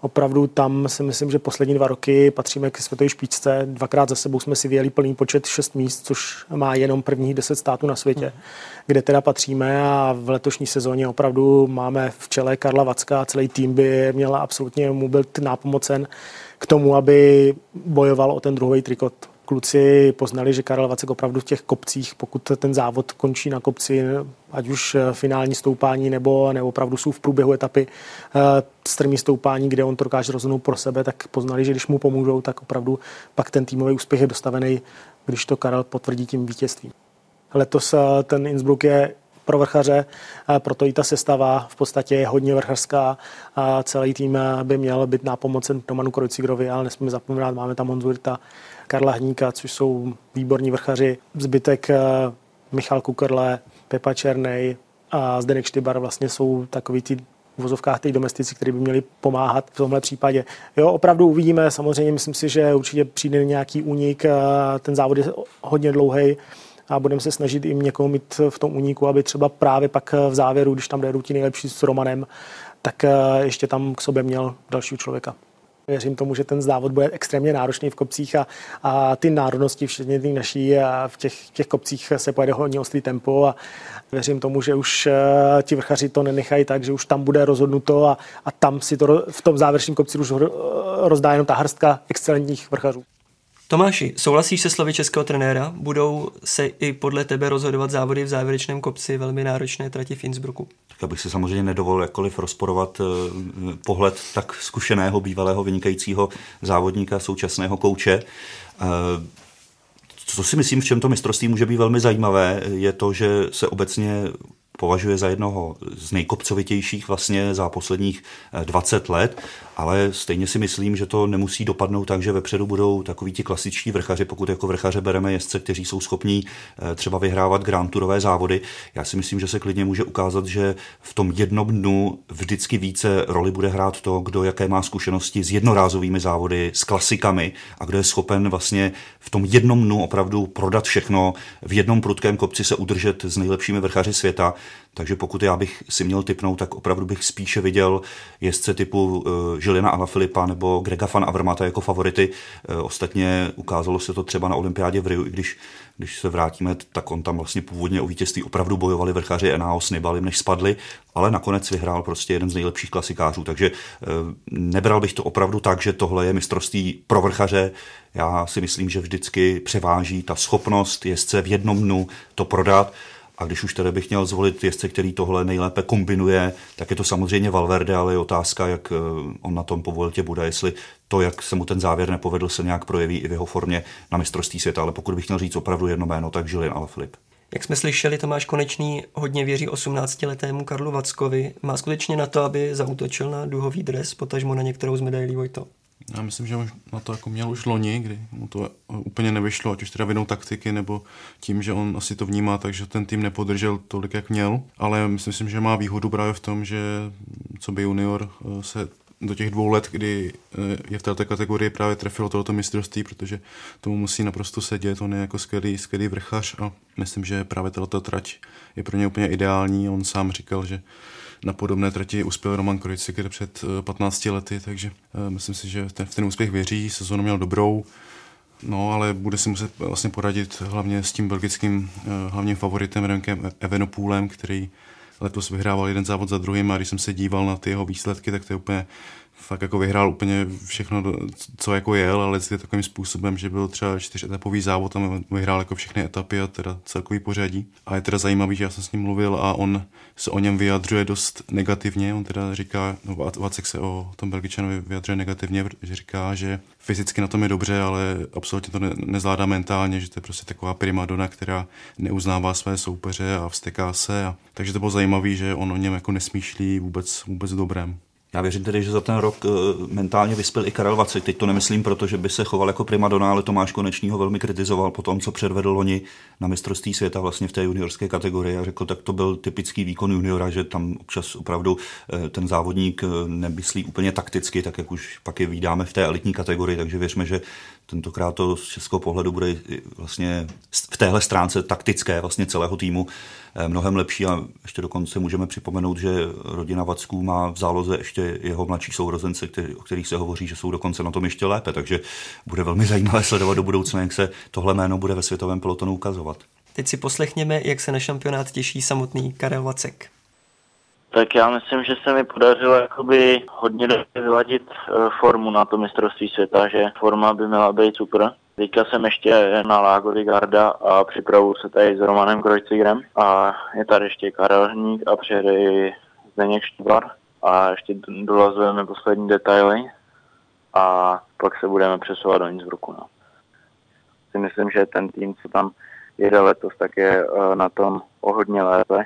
opravdu tam si myslím, že poslední dva roky patříme k světové špičce. Dvakrát za sebou jsme si vyjeli plný počet šest míst, což má jenom prvních deset států na světě, mm. kde teda patříme a v letošní sezóně opravdu máme v čele Karla Vacka a celý tým by měla absolutně mu byl nápomocen k tomu, aby bojoval o ten druhý trikot kluci poznali, že Karel Vacek opravdu v těch kopcích, pokud ten závod končí na kopci, ať už finální stoupání nebo, nebo opravdu jsou v průběhu etapy strmý stoupání, kde on to dokáže rozhodnout pro sebe, tak poznali, že když mu pomůžou, tak opravdu pak ten týmový úspěch je dostavený, když to Karel potvrdí tím vítězstvím. Letos ten Innsbruck je pro vrchaře, proto i ta sestava v podstatě je hodně vrchařská a celý tým by měl být nápomocen Romanu Krojcigrovi, ale nesmíme zapomínat, máme tam Honzurta, Karla Hníka, což jsou výborní vrchaři, zbytek eh, Michal Kukrle, Pepa Černej a Zdenek Štybar vlastně jsou takový ty v vozovkách té domestici, kteří by měli pomáhat v tomhle případě. Jo, opravdu uvidíme, samozřejmě myslím si, že určitě přijde nějaký únik, eh, ten závod je hodně dlouhý, a budeme se snažit jim někoho mít v tom úniku, aby třeba právě pak v závěru, když tam jde ti nejlepší s Romanem, tak eh, ještě tam k sobě měl dalšího člověka. Věřím tomu, že ten závod bude extrémně náročný v kopcích a, a ty národnosti, včetně ty naší, a v těch, těch kopcích se pojede hodně ostrý tempo a věřím tomu, že už uh, ti vrchaři to nenechají tak, že už tam bude rozhodnuto a, a tam si to v tom závěrečném kopci už rozdá jenom ta hrstka excelentních vrchařů. Tomáši, souhlasíš se slovy českého trenéra? Budou se i podle tebe rozhodovat závody v závěrečném kopci velmi náročné trati v Innsbrucku? Tak abych si samozřejmě nedovolil jakkoliv rozporovat eh, pohled tak zkušeného, bývalého, vynikajícího závodníka, současného kouče. Eh, co si myslím, v čem to mistrovství může být velmi zajímavé, je to, že se obecně považuje za jednoho z nejkopcovitějších vlastně za posledních 20 eh, let, ale stejně si myslím, že to nemusí dopadnout tak, že vepředu budou takoví ti klasičtí vrchaři, pokud jako vrchaře bereme jezdce, kteří jsou schopní eh, třeba vyhrávat Grand Tourové závody. Já si myslím, že se klidně může ukázat, že v tom jednom dnu vždycky více roli bude hrát to, kdo jaké má zkušenosti s jednorázovými závody, s klasikami a kdo je schopen vlastně v tom jednom dnu opravdu prodat všechno, v jednom prudkém kopci se udržet s nejlepšími vrchaři světa. Takže pokud já bych si měl typnout, tak opravdu bych spíše viděl jezdce typu uh, Žilina Alaphilippa nebo Grega van Avermata jako favority. Uh, ostatně ukázalo se to třeba na olympiádě v Riu, i když když se vrátíme, tak on tam vlastně původně o vítězství opravdu bojovali vrchaři Enao s Nibalim, než spadli, ale nakonec vyhrál prostě jeden z nejlepších klasikářů. Takže uh, nebral bych to opravdu tak, že tohle je mistrovství pro vrchaře. Já si myslím, že vždycky převáží ta schopnost jezdce v jednom dnu to prodat a když už tedy bych měl zvolit jezdce, který tohle nejlépe kombinuje, tak je to samozřejmě Valverde, ale je otázka, jak eh, on na tom po bude, jestli to, jak se mu ten závěr nepovedl, se nějak projeví i v jeho formě na mistrovství světa. Ale pokud bych měl říct opravdu jedno jméno, tak Julien Alaphilippe. Jak jsme slyšeli, Tomáš Konečný hodně věří 18-letému Karlu Vackovi. Má skutečně na to, aby zautočil na duhový dres, potažmo na některou z medailí Vojto? Já myslím, že na to jako měl už loni, kdy mu to úplně nevyšlo, ať už teda vinou taktiky, nebo tím, že on asi to vnímá, takže ten tým nepodržel tolik, jak měl. Ale myslím, že má výhodu právě v tom, že co by junior eh, se do těch dvou let, kdy eh, je v této kategorii právě trefilo tohoto mistrovství, protože tomu musí naprosto sedět, on je jako skvělý, skvělý vrchař a myslím, že právě tato trať je pro ně úplně ideální. On sám říkal, že na podobné trati uspěl Roman Krojciger před 15 eh, lety, takže eh, myslím si, že ten, v ten úspěch věří, sezónu měl dobrou, No, ale bude si muset vlastně poradit hlavně s tím belgickým eh, hlavním favoritem Remkem Evenopulem, který letos vyhrával jeden závod za druhým a když jsem se díval na ty jeho výsledky, tak to je úplně fakt jako vyhrál úplně všechno, co jako jel, ale je takovým způsobem, že byl třeba čtyřetapový závod a vyhrál jako všechny etapy a teda celkový pořadí. A je teda zajímavý, že já jsem s ním mluvil a on se o něm vyjadřuje dost negativně. On teda říká, no Vacek se o tom Belgičanovi vyjadřuje negativně, že říká, že fyzicky na tom je dobře, ale absolutně to ne, nezvládá mentálně, že to je prostě taková primadona, která neuznává své soupeře a vsteká se. A, takže to bylo zajímavé, že on o něm jako nesmýšlí vůbec, vůbec dobrém. Já věřím tedy, že za ten rok eh, mentálně vyspěl i Karel Vacek. Teď to nemyslím, protože by se choval jako primadona, ale Tomáš Konečný ho velmi kritizoval po tom, co předvedl loni na mistrovství světa vlastně v té juniorské kategorii a řekl, tak to byl typický výkon juniora, že tam občas opravdu eh, ten závodník eh, nemyslí úplně takticky, tak jak už pak je vydáme v té elitní kategorii, takže věřme, že tentokrát to z českého pohledu bude vlastně v téhle stránce taktické vlastně celého týmu Eh, mnohem lepší a ještě dokonce můžeme připomenout, že rodina Vacků má v záloze ještě jeho mladší sourozence, který, o kterých se hovoří, že jsou dokonce na tom ještě lépe, takže bude velmi zajímavé sledovat do budoucna, jak se tohle jméno bude ve světovém pelotonu ukazovat. Teď si poslechněme, jak se na šampionát těší samotný Karel Vacek. Tak já myslím, že se mi podařilo jakoby hodně vyladit eh, formu na to mistrovství světa, že forma by měla být super Teďka jsem ještě na Lágovi Garda a připravu se tady s Romanem Krojcigrem a je tady ještě Karel Hník a přijede Zdeněk Štvar a ještě dolazujeme poslední detaily a pak se budeme přesouvat do Innsbrucku. No. Si myslím, že ten tým, co tam jede letos, tak je uh, na tom o hodně lépe,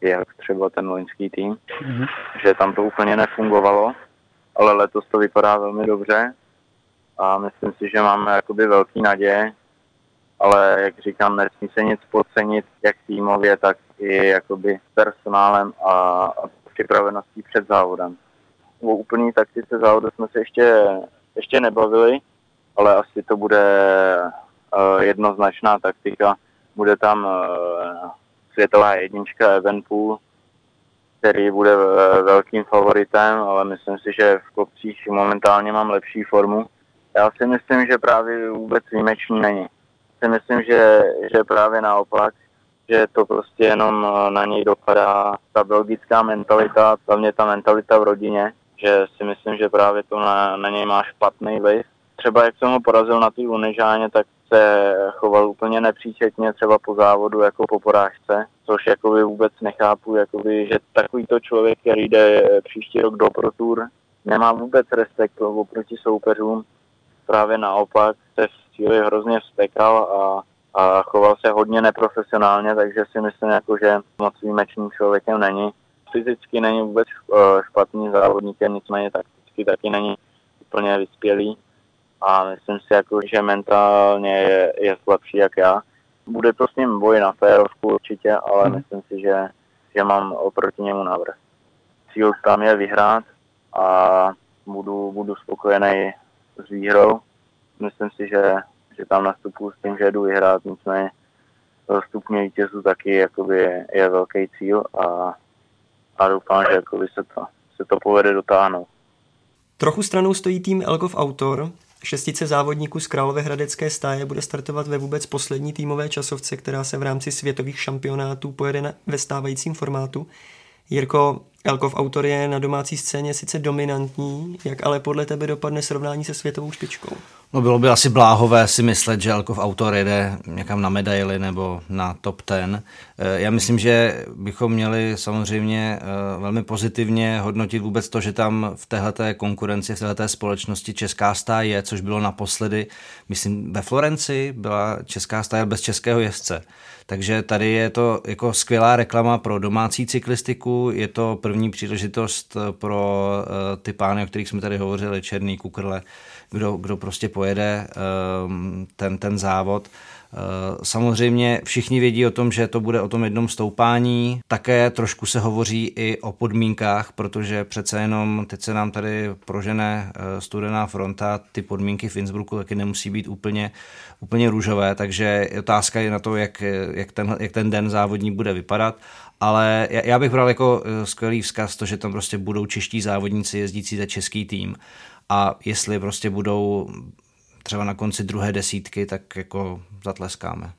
jak třeba ten loňský tým, mm-hmm. že tam to úplně nefungovalo, ale letos to vypadá velmi dobře a myslím si, že máme jakoby velký naděje, ale jak říkám, nesmí se nic podcenit, jak týmově, tak i jakoby personálem a, a připraveností před závodem. O úplný taktice závodu jsme se ještě, ještě nebavili, ale asi to bude uh, jednoznačná taktika. Bude tam uh, světová jednička Evenpool, který bude velkým favoritem, ale myslím si, že v kopcích momentálně mám lepší formu. Já si myslím, že právě vůbec výjimečný není. Si myslím, že, že právě naopak, že to prostě jenom na něj dopadá ta belgická mentalita, hlavně ta mentalita v rodině, že si myslím, že právě to na, na něj má špatný vliv. Třeba jak jsem ho porazil na té Lunežáně, tak se choval úplně nepříčetně třeba po závodu jako po porážce, což jakoby vůbec nechápu, jakoby, že takovýto člověk, který jde příští rok do Pro Tour, nemá vůbec respekt oproti soupeřům, právě naopak se v cíli hrozně vztekal a, a choval se hodně neprofesionálně, takže si myslím, jako, že moc výjimečným člověkem není. Fyzicky není vůbec eh, špatný závodníkem, nicméně takticky taky není úplně vyspělý a myslím si, jako, že mentálně je, je slabší jak já. Bude to s ním boj na férovku určitě, ale hmm. myslím si, že, že mám oproti němu návrh. Cíl tam je vyhrát a budu, budu spokojený s výhrou. Myslím si, že, že tam nastupuji s tím, že jdu vyhrát, nicméně stupně vítězů taky jakoby je, je velký cíl a, a doufám, že jakoby se, to, se to povede dotáhnout. Trochu stranou stojí tým Elkov Autor. Šestice závodníků z Královéhradecké stáje bude startovat ve vůbec poslední týmové časovce, která se v rámci světových šampionátů pojede ve stávajícím formátu. Jirko, Elkov autor je na domácí scéně sice dominantní, jak ale podle tebe dopadne srovnání se světovou špičkou? No bylo by asi bláhové si myslet, že Elkov autor jede někam na medaily nebo na top ten. Eh, já myslím, že bychom měli samozřejmě eh, velmi pozitivně hodnotit vůbec to, že tam v téhleté konkurenci, v téhleté společnosti česká stáj je, což bylo naposledy, myslím, ve Florenci byla česká stáj bez českého jezdce. Takže tady je to jako skvělá reklama pro domácí cyklistiku, je to první příležitost pro eh, ty pány, o kterých jsme tady hovořili, Černý, Kukrle, kdo, kdo prostě pojede ehm, ten, ten závod. Eh, samozřejmě všichni vědí o tom, že to bude o tom jednom stoupání. Také trošku se hovoří i o podmínkách, protože přece jenom teď se nám tady prožené eh, studená fronta, ty podmínky v Innsbrucku taky nemusí být úplně, úplně růžové, takže otázka je na to, jak, jak, ten, jak ten den závodní bude vypadat. Ale já bych bral jako eh, skvělý vzkaz to, že tam prostě budou čeští závodníci jezdící za český tým. A jestli prostě budou třeba na konci druhé desítky, tak jako zatleskáme.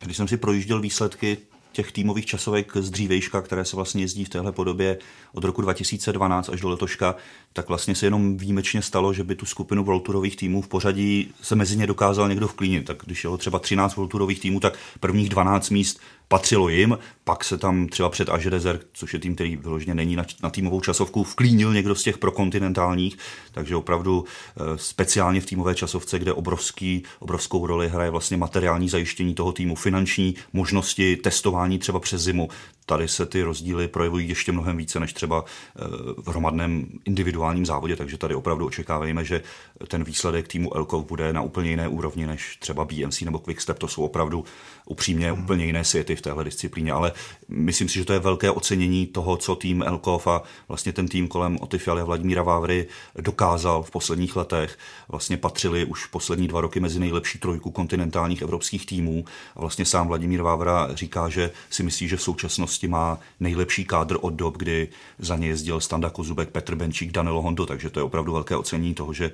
Když jsem si projížděl výsledky těch týmových časovek z dřívejška, které se vlastně jezdí v téhle podobě od roku 2012 až do letoška, tak vlastně se jenom výjimečně stalo, že by tu skupinu World Tourových týmů v pořadí se mezi ně dokázal někdo vklínit. Tak když jelo třeba 13 World Tourových týmů, tak prvních 12 míst patřilo jim, pak se tam třeba před Až Desert, což je tým, který vyloženě není na, na týmovou časovku, vklínil někdo z těch prokontinentálních, takže opravdu eh, speciálně v týmové časovce, kde obrovský, obrovskou roli hraje vlastně materiální zajištění toho týmu, finanční možnosti testování třeba přes zimu, tady se ty rozdíly projevují ještě mnohem více než třeba eh, v hromadném individuálním závodě, takže tady opravdu očekáváme, že ten výsledek týmu Elkov bude na úplně jiné úrovni než třeba BMC nebo Quickstep. To jsou opravdu upřímně hmm. úplně jiné světy v téhle disciplíně, ale myslím si, že to je velké ocenění toho, co tým Elkov a vlastně ten tým kolem Otyfialy a Vladimíra Vávry dokázal v posledních letech. Vlastně patřili už poslední dva roky mezi nejlepší trojku kontinentálních evropských týmů a vlastně sám Vladimír Vávra říká, že si myslí, že v současnosti má nejlepší kádr od dob, kdy za ně jezdil Standa Kozubek, Petr Benčík, Danilo Hondo, takže to je opravdu velké ocenění toho, že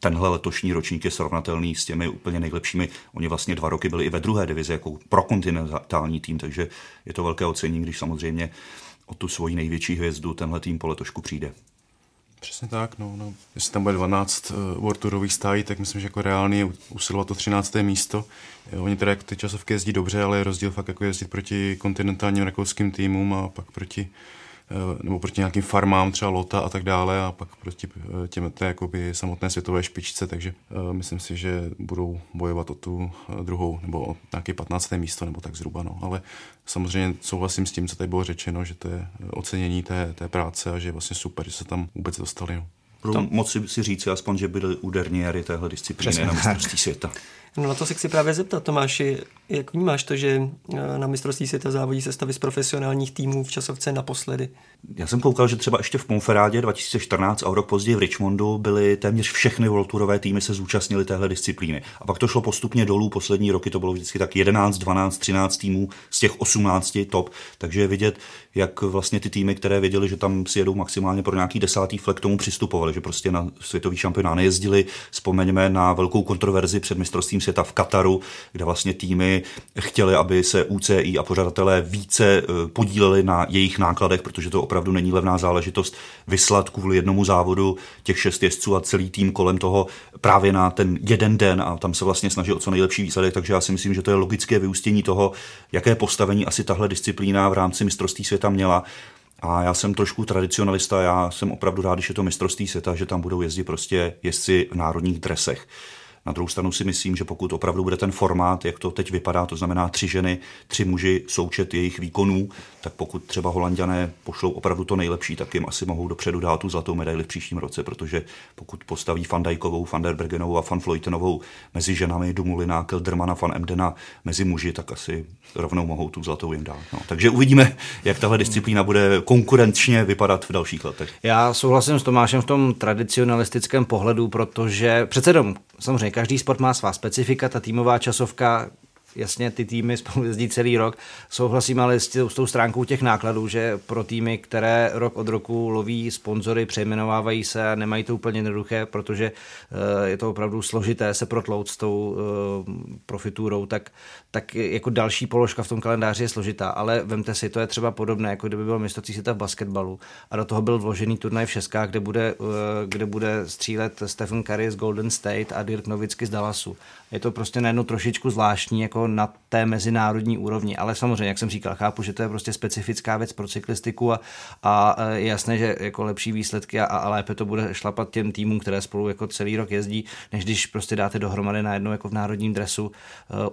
tenhle letošní ročník je srovnatelný s těmi úplně nejlepšími. Oni vlastně dva roky byli i ve druhé divizi jako prokontinentální tým, takže je to velké ocenění, když samozřejmě o tu svoji největší hvězdu tenhle tým po letošku přijde. Přesně tak, no, no. Jestli tam bude 12 uh, World Tourových stájí, tak myslím, že jako reálně je usilovat to 13. místo. Jo, oni teda jako ty časovky jezdí dobře, ale je rozdíl fakt jako jezdit proti kontinentálním rakouským týmům a pak proti Eh, nebo proti nějakým farmám, třeba Lota a tak dále a pak proti eh, těm té jakoby samotné světové špičce, takže uh, myslím si, že budou bojovat o tu druhou nebo o nějaké 15. místo nebo tak zhruba, no. ale samozřejmě souhlasím s tím, co tady bylo řečeno, že to je ocenění té, té práce a že je vlastně super, že se tam vůbec dostali. No. Tam... moci si říct aspoň, že byli úderní téhle disciplíny Přesně. na mistrovství světa. No na to se chci právě zeptat, Tomáši, jak vnímáš to, že eh, na mistrovství světa závodí sestavy z profesionálních týmů v časovce naposledy? Já jsem koukal, že třeba ještě v Monferrádě 2014 a rok později v Richmondu byly téměř všechny World Tourové týmy se zúčastnili téhle disciplíny. A pak to šlo postupně dolů, poslední roky to bylo vždycky tak 11, 12, 13 týmů z těch 18 top, takže je vidět, jak vlastně ty týmy, které věděli, že tam si jedou maximálně pro nějaký desátý flek, k tomu přistupovali, že prostě na světový šampionát nejezdili. Vzpomeňme na velkou kontroverzi před mistrovstvím světa v Kataru, kde vlastně týmy chtěli, aby se UCI a pořadatelé více eh, podíleli na jejich nákladech, protože to opravdu není levná záležitost vyslat kvůli jednomu závodu těch šest jezdců a celý tým kolem toho právě na ten jeden den a tam se vlastně snaží o co nejlepší výsledek, takže já si myslím, že to je logické vyústění toho, jaké postavení asi tahle disciplína v rámci mistrovství světa měla. A já jsem trošku tradicionalista, já jsem opravdu rád, když je to mistrovství světa, že tam budou jezdit prostě jezdci v národních dresech. Na druhou stranu si myslím, že pokud opravdu bude ten formát, jak to teď vypadá, to znamená tři ženy, tři muži, součet jejich výkonů, tak pokud třeba holanděné pošlou opravdu to nejlepší, tak jim asi mohou dopředu dát tu zlatou medaili v příštím roce, protože pokud postaví Fandajkovou, Van der Bergenovou a Van Floytenovou mezi ženami, Dumulina, Keldermana, Van Emdena mezi muži, tak asi rovnou mohou tu zlatou jim dát. No. Takže uvidíme, jak tahle disciplína bude konkurenčně vypadat v dalších letech. Já souhlasím s Tomášem v tom tradicionalistickém pohledu, protože přece jenom samozřejmě každý sport má svá specifika, ta týmová časovka jasně ty týmy spolu jezdí celý rok. Souhlasím ale s, s tou stránkou těch nákladů, že pro týmy, které rok od roku loví sponzory, přejmenovávají se a nemají to úplně jednoduché, protože uh, je to opravdu složité se protlout s tou uh, profitůrou, tak, tak jako další položka v tom kalendáři je složitá. Ale vemte si, to je třeba podobné, jako kdyby byl mistrovství světa v basketbalu a do toho byl vložený turnaj v Šeskách, kde bude, uh, kde bude střílet Stephen Curry z Golden State a Dirk Nowitzki z Dallasu. Je to prostě najednou trošičku zvláštní, jako na té mezinárodní úrovni. Ale samozřejmě, jak jsem říkal, chápu, že to je prostě specifická věc pro cyklistiku a, a je jasné, že jako lepší výsledky a, a lépe to bude šlapat těm týmům, které spolu jako celý rok jezdí, než když prostě dáte dohromady najednou jako v národním dresu uh,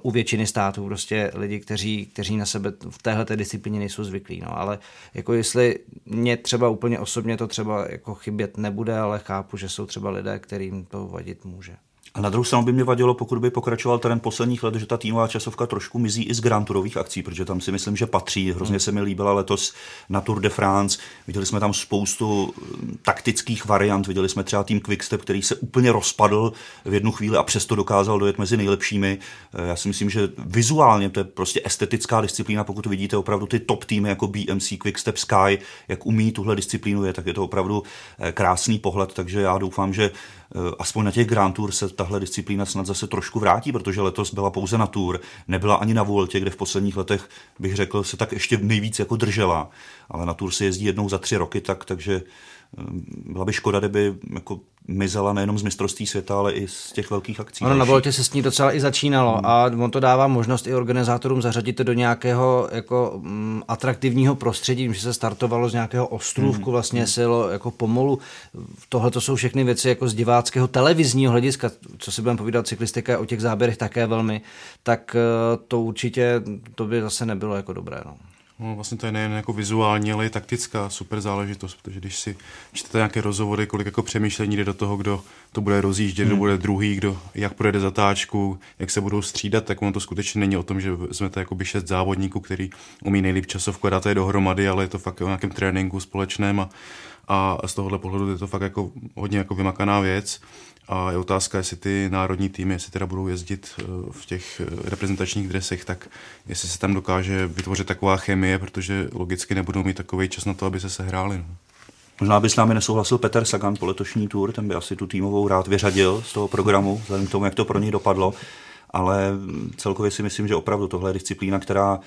u většiny států prostě lidi, kteří, kteří na sebe v téhle disciplíně nejsou zvyklí. No. Ale jako jestli mě třeba úplně osobně to třeba jako chybět nebude, ale chápu, že jsou třeba lidé, kterým to vadit může. A na druhou stranu by mě vadilo, pokud by pokračoval trend posledních let, že ta týmová časovka trošku mizí i z Grand Tourových akcí, protože tam si myslím, že patří. Hrozně se mi líbila letos na Tour de France. Viděli jsme tam spoustu mm, taktických variant. Viděli jsme třeba tým Quickstep, který se úplně rozpadl v jednu chvíli a přesto dokázal dojet mezi nejlepšími. Eh, já si myslím, že vizuálně to je prostě estetická disciplína. Pokud vidíte opravdu ty top týmy jako BMC, Quickstep, Sky, jak umí tuhle disciplínu, je, tak je to opravdu eh, krásný pohled. Takže já doufám, že aspoň na těch Grand Tour se tahle disciplína snad zase trošku vrátí, protože letos byla pouze na Tour, nebyla ani na Vueltě, kde v posledních letech bych řekl se tak ještě nejvíc jako držela, ale na Tour se jezdí jednou za tři roky, tak, takže eh, byla by škoda, kdyby jako mizela nejenom z mistrovství světa, ale i z těch velkých akcí. Ono na Voltě se s ní docela i začínalo hmm. a on to dává možnost i organizátorům zařadit to do nějakého jako mm, atraktivního prostředí, že se startovalo z nějakého ostrůvku, hmm. vlastně hmm. silo jako pomolu. Tohle to jsou všechny věci jako z diváckého televizního hlediska, co si budeme povídat, cyklistika o těch záběrech také velmi, tak eh, to určitě to by zase nebylo jako dobré. No. No, vlastně to je nejen jako vizuální, ale i taktická super záležitost, protože když si čtete nějaké rozhovory, kolik jako přemýšlení jde do toho, kdo to bude rozjíždět, hmm. kdo bude druhý, kdo jak projede zatáčku, jak se budou střídat, tak ono to skutečně není o tom, že jsme to jako by šest závodníků, který umí nejlíp časovku a dát je dohromady, ale je to fakt o nějakém tréninku společném a, a z tohohle pohledu je to fakt jako hodně jako vymakaná věc. A je otázka, jestli ty národní týmy, jestli teda budou jezdit eh, v těch eh, reprezentačních dresech, tak jestli se tam dokáže vytvořit taková chemie, protože logicky nebudou mít takový čas na to, aby se sehráli. No. Možná by s námi nesouhlasil Petr Sagan po letošní tour, ten by asi tu týmovou rád vyřadil z toho programu, vzhledem k tomu, jak to pro něj dopadlo. ale celkově si myslím, že opravdu tohle je disciplína, která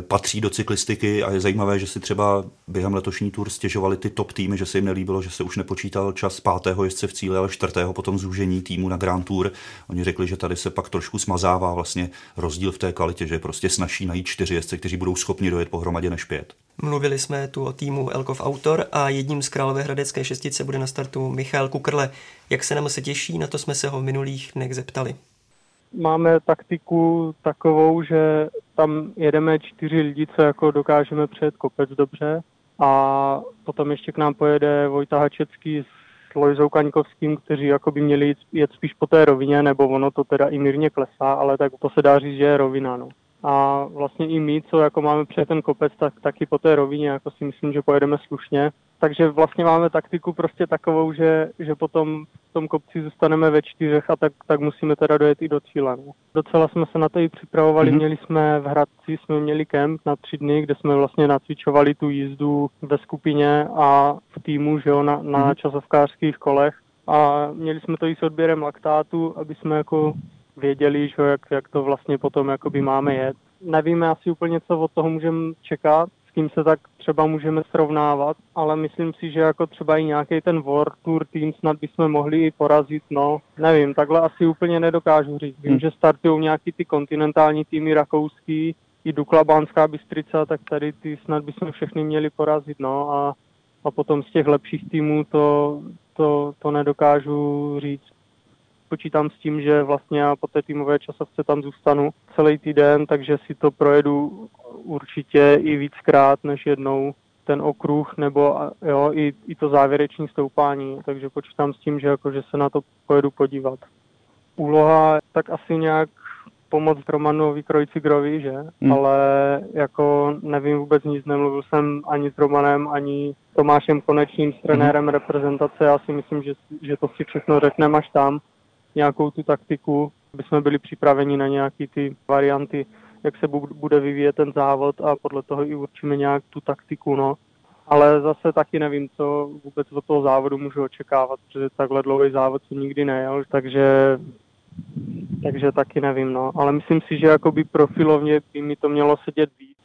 patří do cyklistiky a je zajímavé, že si třeba během letošní tur stěžovali ty top týmy, že se jim nelíbilo, že se už nepočítal čas pátého jezdce v cíli, ale čtvrtého potom zúžení týmu na Grand Tour. Oni řekli, že tady se pak trošku smazává vlastně rozdíl v té kvalitě, že prostě snaží najít čtyři jezdce, kteří budou schopni dojet pohromadě než pět. Mluvili jsme tu o týmu Elkov Autor a jedním z Královéhradecké šestice bude na startu Michal Kukrle. Jak se nám se těší, na to jsme se ho v minulých dnech zeptali máme taktiku takovou, že tam jedeme čtyři lidi, co jako dokážeme přejet kopec dobře a potom ještě k nám pojede Vojta Hačecký s Lojzou Kaňkovským, kteří jako by měli jet spíš po té rovině, nebo ono to teda i mírně klesá, ale tak to se dá říct, že je rovina. No a vlastně i my, co jako máme před ten kopec, tak taky po té rovině, jako si myslím, že pojedeme slušně. Takže vlastně máme taktiku prostě takovou, že, že potom v tom kopci zůstaneme ve čtyřech a tak, tak musíme teda dojet i do cíle. No. Docela jsme se na to i připravovali, mm-hmm. měli jsme v Hradci, jsme měli kemp na tři dny, kde jsme vlastně nacvičovali tu jízdu ve skupině a v týmu, že jo, na, na mm-hmm. časovkářských kolech. A měli jsme to i s odběrem laktátu, aby jsme jako věděli, že jak, jak to vlastně potom jakoby máme jet. Nevíme asi úplně, co od toho můžeme čekat, kým se tak třeba můžeme srovnávat, ale myslím si, že jako třeba i nějaký ten World Tour tým snad bychom mohli i porazit, no nevím, takhle asi úplně nedokážu říct. Vím, hmm. že startují nějaký ty kontinentální týmy rakouský, i Dukla Bánská Bystrica, tak tady ty snad bychom všechny měli porazit, no a, a potom z těch lepších týmů to, to, to nedokážu říct počítám s tím, že vlastně já po té týmové časovce tam zůstanu celý týden, takže si to projedu určitě i víckrát než jednou ten okruh nebo jo, i, i to závěrečné stoupání, takže počítám s tím, že, jako, že se na to pojedu podívat. Úloha tak asi nějak pomoct Romanovi Krojcigrovi, že? Hmm. Ale jako nevím vůbec nic, nemluvil jsem ani s Romanem, ani s Tomášem Konečným, s trenérem hmm. reprezentace. Já si myslím, že, že to si všechno řekneme až tam nějakou tu taktiku, aby jsme byli připraveni na nějaké ty varianty, jak se bude vyvíjet ten závod a podle toho i určíme nějak tu taktiku, no. Ale zase taky nevím, co vůbec od toho závodu můžu očekávat, protože takhle dlouhý závod jsem nikdy nejel, takže takže taky nevím, no. Ale myslím si, že jakoby profilovně by mi to mělo sedět víc.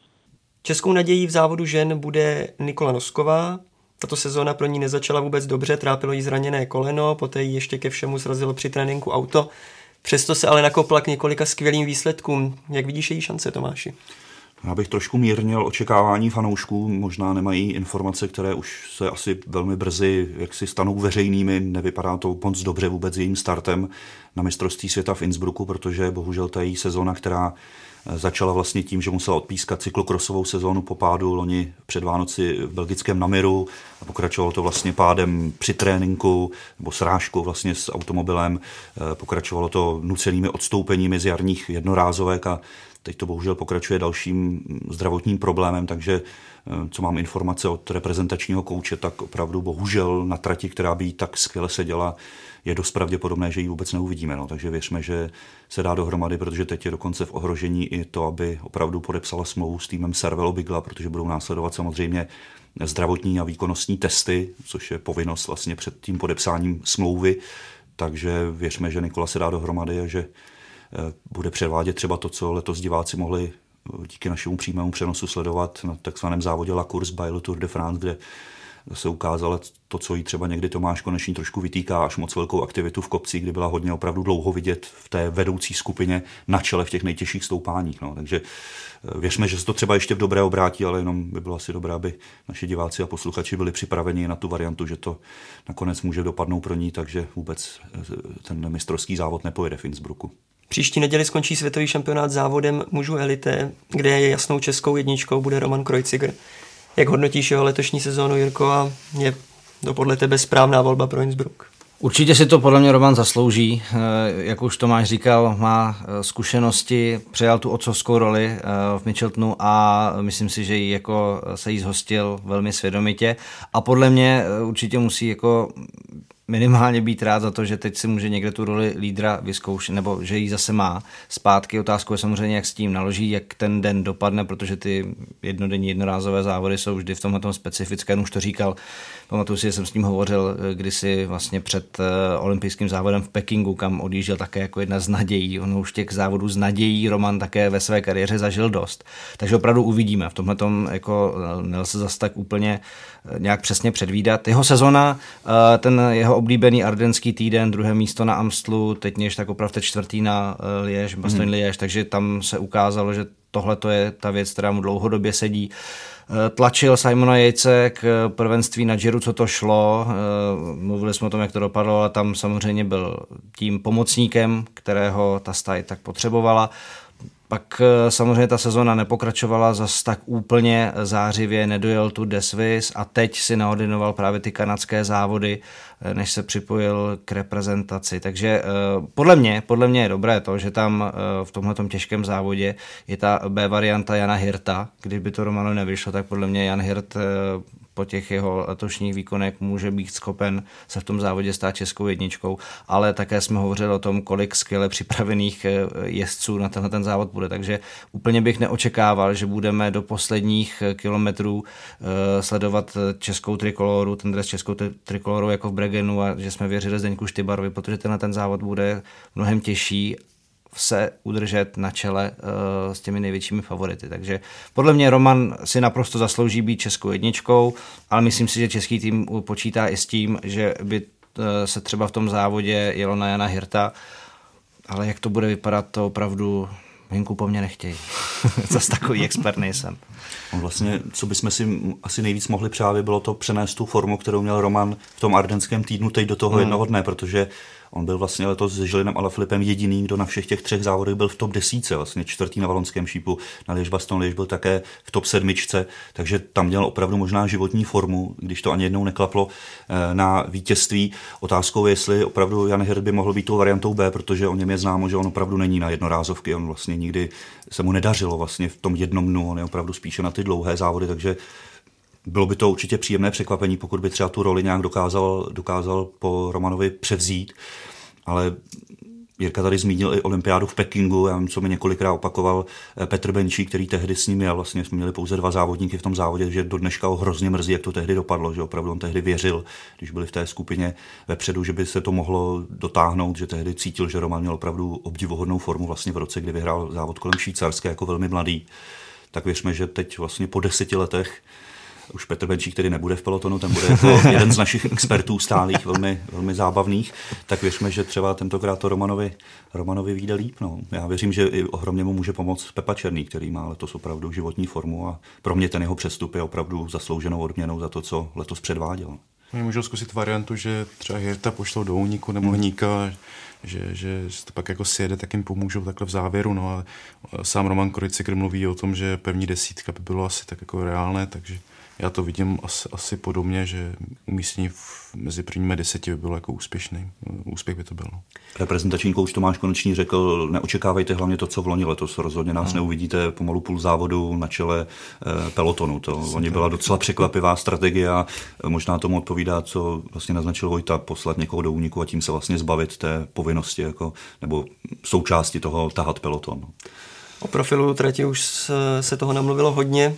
Českou nadějí v závodu žen bude Nikola Nosková, tato sezóna pro ní nezačala vůbec dobře, trápilo jí zraněné koleno, poté jí ještě ke všemu srazilo při tréninku auto. Přesto se ale nakopla k několika skvělým výsledkům. Jak vidíš její šance, Tomáši? Já bych trošku mírnil očekávání fanoušků, možná nemají informace, které už se asi velmi brzy jak si stanou veřejnými, nevypadá to moc dobře vůbec jejím startem na mistrovství světa v Innsbrucku, protože bohužel ta její sezona, která Začala vlastně tím, že musela odpískat cyklokrosovou sezónu po pádu loni před Vánoci v belgickém Namiru a pokračovalo to vlastně pádem při tréninku nebo srážkou vlastně s automobilem. Eh, pokračovalo to nucenými odstoupeními z jarních jednorázovek a teď to bohužel pokračuje dalším zdravotním problémem, takže eh, co mám informace od reprezentačního kouče, tak opravdu bohužel na trati, která by tak skvěle seděla, je dost pravděpodobné, že ji vůbec neuvidíme. No. Takže věřme, že se dá dohromady, protože teď je dokonce v ohrožení i to, aby opravdu podepsala smlouvu s týmem Servelo Bigla, protože budou následovat samozřejmě zdravotní a výkonnostní testy, což je povinnost vlastně před tím podepsáním smlouvy. Takže věřme, že Nikola se dá dohromady a že bude převádět třeba to, co letos diváci mohli eh, díky našemu přímému přenosu sledovat na takzvaném závodě La Course by Le Tour de France, kde se ukázalo to, co jí třeba někdy Tomáš Konečný trošku vytýká, až moc velkou aktivitu v kopci, kdy byla hodně opravdu dlouho vidět v té vedoucí skupině na čele v těch nejtěžších stoupáních. No. Takže eh, věřme, že se to třeba ještě v dobré obrátí, ale jenom by bylo asi dobré, aby naši diváci a posluchači byli připraveni na tu variantu, že to nakonec může dopadnout pro ní, takže vůbec eh, ten mistrovský závod nepojede v Innsbrucku. Příští neděli skončí světový šampionát závodem mužů elite, kde je jasnou českou jedničkou bude Roman Kreuziger. Jak hodnotíš jeho letošní sezónu, Jirko, a je to podle tebe správná volba pro Innsbruck? Určitě si to podle mě Roman zaslouží. Eh, jak už Tomáš říkal, má eh, zkušenosti, přejal tu otcovskou roli eh, v Mitcheltonu a myslím si, že jí jako se jí zhostil velmi svědomitě. A podle mě určitě musí jako minimálně být rád za to, že teď si může někde tu roli lídra vyzkoušet, nebo že ji zase má zpátky. Otázku je samozřejmě, jak s tím naloží, jak ten den dopadne, protože ty jednodenní jednorázové závody jsou vždy v tomhle specifické. Už to říkal, pamatuju si, že jsem s ním hovořil eh, kdysi vlastně před eh, olympijským závodem v Pekingu, kam odjížděl také jako jedna z nadějí. On už těch závodů z nadějí Roman také ve své kariéře zažil dost. Takže opravdu uvidíme. V tomhle tom jako eh, nelze zase tak úplně nějak přesně předvídat. Jeho sezona, ten jeho oblíbený ardenský týden, druhé místo na Amstlu, teď něž tak opravdu čtvrtý na Liež, Bastogne hmm. Liež, takže tam se ukázalo, že tohle to je ta věc, která mu dlouhodobě sedí. Eh, tlačil Simona Jejce k prvenství na Giro, co to šlo. Eh, mluvili jsme o tom, jak to dopadlo, ale tam samozřejmě byl tím pomocníkem, kterého ta staj tak potřebovala. Pak eh, samozřejmě ta sezona nepokračovala zas tak úplně zářivě, nedojel tu Desvis a teď si naordinoval právě ty kanadské závody, eh, než se připojil k reprezentaci. Takže eh, podle mě, podle mě je dobré to, že tam v tomhle těžkém závodě je ta B varianta Jana Hirta. Kdyby to Romano nevyšlo, tak podle mě Jan Hirt po těch jeho letošních výkonech může být schopen se v tom závodě stát českou jedničkou, ale také jsme hovořili o tom, kolik skvěle připravených eh, jezdců na tenhle ten závod bude, takže úplně bych neočekával, že budeme do posledních eh, kilometrů eh, sledovat českou trikoloru, ten dres českou trikoloru jako v Bregenu a že jsme věřili Zdeňku Štybarovi, protože tenhle ten závod bude mnohem těžší se udržet na čele uh, s těmi největšími favority. Takže podle mě Roman si naprosto zaslouží být českou jedničkou, ale myslím si, že český tým počítá i s tím, že by uh, se třeba v tom závodě jelo na Jana Hirta, ale jak to bude vypadat, to opravdu Hinku po mně nechtějí. Zase takový expert nejsem. On vlastně, co bychom si asi nejvíc mohli přát, bylo to přenést tu formu, kterou měl Roman v tom ardenském týdnu teď do toho hmm. jednoho dne, protože On byl vlastně letos s Žilinem Alaphilippem jediný, kdo na všech těch třech závodech byl v top desíce, vlastně čtvrtý na valonském šípu, na Liège Baston Liège byl také v top sedmičce, takže tam měl opravdu možná životní formu, když to ani jednou neklaplo eh, na vítězství. Otázkou je, jestli opravdu Jan Hirt by mohl být tou variantou B, protože o něm je známo, že on opravdu není na jednorázovky, on vlastně nikdy se mu nedařilo vlastně v tom jednom dnu, on je opravdu spíše na ty dlouhé závody, takže bylo by to určitě příjemné překvapení, pokud by třeba tu roli nějak dokázal, dokázal po Romanovi převzít, ale Jirka tady zmínil i olympiádu v Pekingu, já vím, co mi několikrát opakoval eh, Petr Benčí, který tehdy s ním jel, vlastně jsme měli pouze dva závodníky v tom závodě, že do dneška ho hrozně mrzí, jak to tehdy dopadlo, že opravdu on tehdy věřil, když byli v té skupině vepředu, že by se to mohlo dotáhnout, že tehdy cítil, že Roman měl opravdu obdivuhodnou formu vlastně v roce, kdy vyhrál závod kolem Švýcarské jako velmi mladý. Tak věřme, že teď vlastně po deseti letech už Petr Benčík, který nebude v pelotonu, ten bude jako jeden z našich expertů stálých, velmi, velmi zábavných, tak věřme, že třeba tentokrát to Romanovi, Romanovi vyjde líp. No. Já věřím, že i ohromně mu může pomoct Pepa Černý, který má letos opravdu životní formu a pro mě ten jeho přestup je opravdu zaslouženou odměnou za to, co letos předváděl. Oni můžou zkusit variantu, že třeba Hirta pošlou do úniku nebo hmm. Hníka, že, že to pak jako sjede, tak jim pomůžou takhle v závěru. No a sám Roman Krojcikr mluví o tom, že pevní desítka by bylo asi tak jako reálné, takže já to vidím asi, asi podobně, že umístění v, mezi prvními deseti by bylo jako úspěšný. Úspěch by to byl. Reprezentační kouč Tomáš Konečný řekl, neočekávejte hlavně to, co v loni letos. Rozhodně nás hmm. neuvidíte pomalu půl závodu na čele eh, pelotonu. To oni byla docela překvapivá strategie a možná tomu odpovídá, co vlastně naznačil Vojta, poslat někoho do úniku a tím se vlastně zbavit té povinnosti jako, nebo součásti toho tahat peloton. O profilu trati už se toho namluvilo hodně.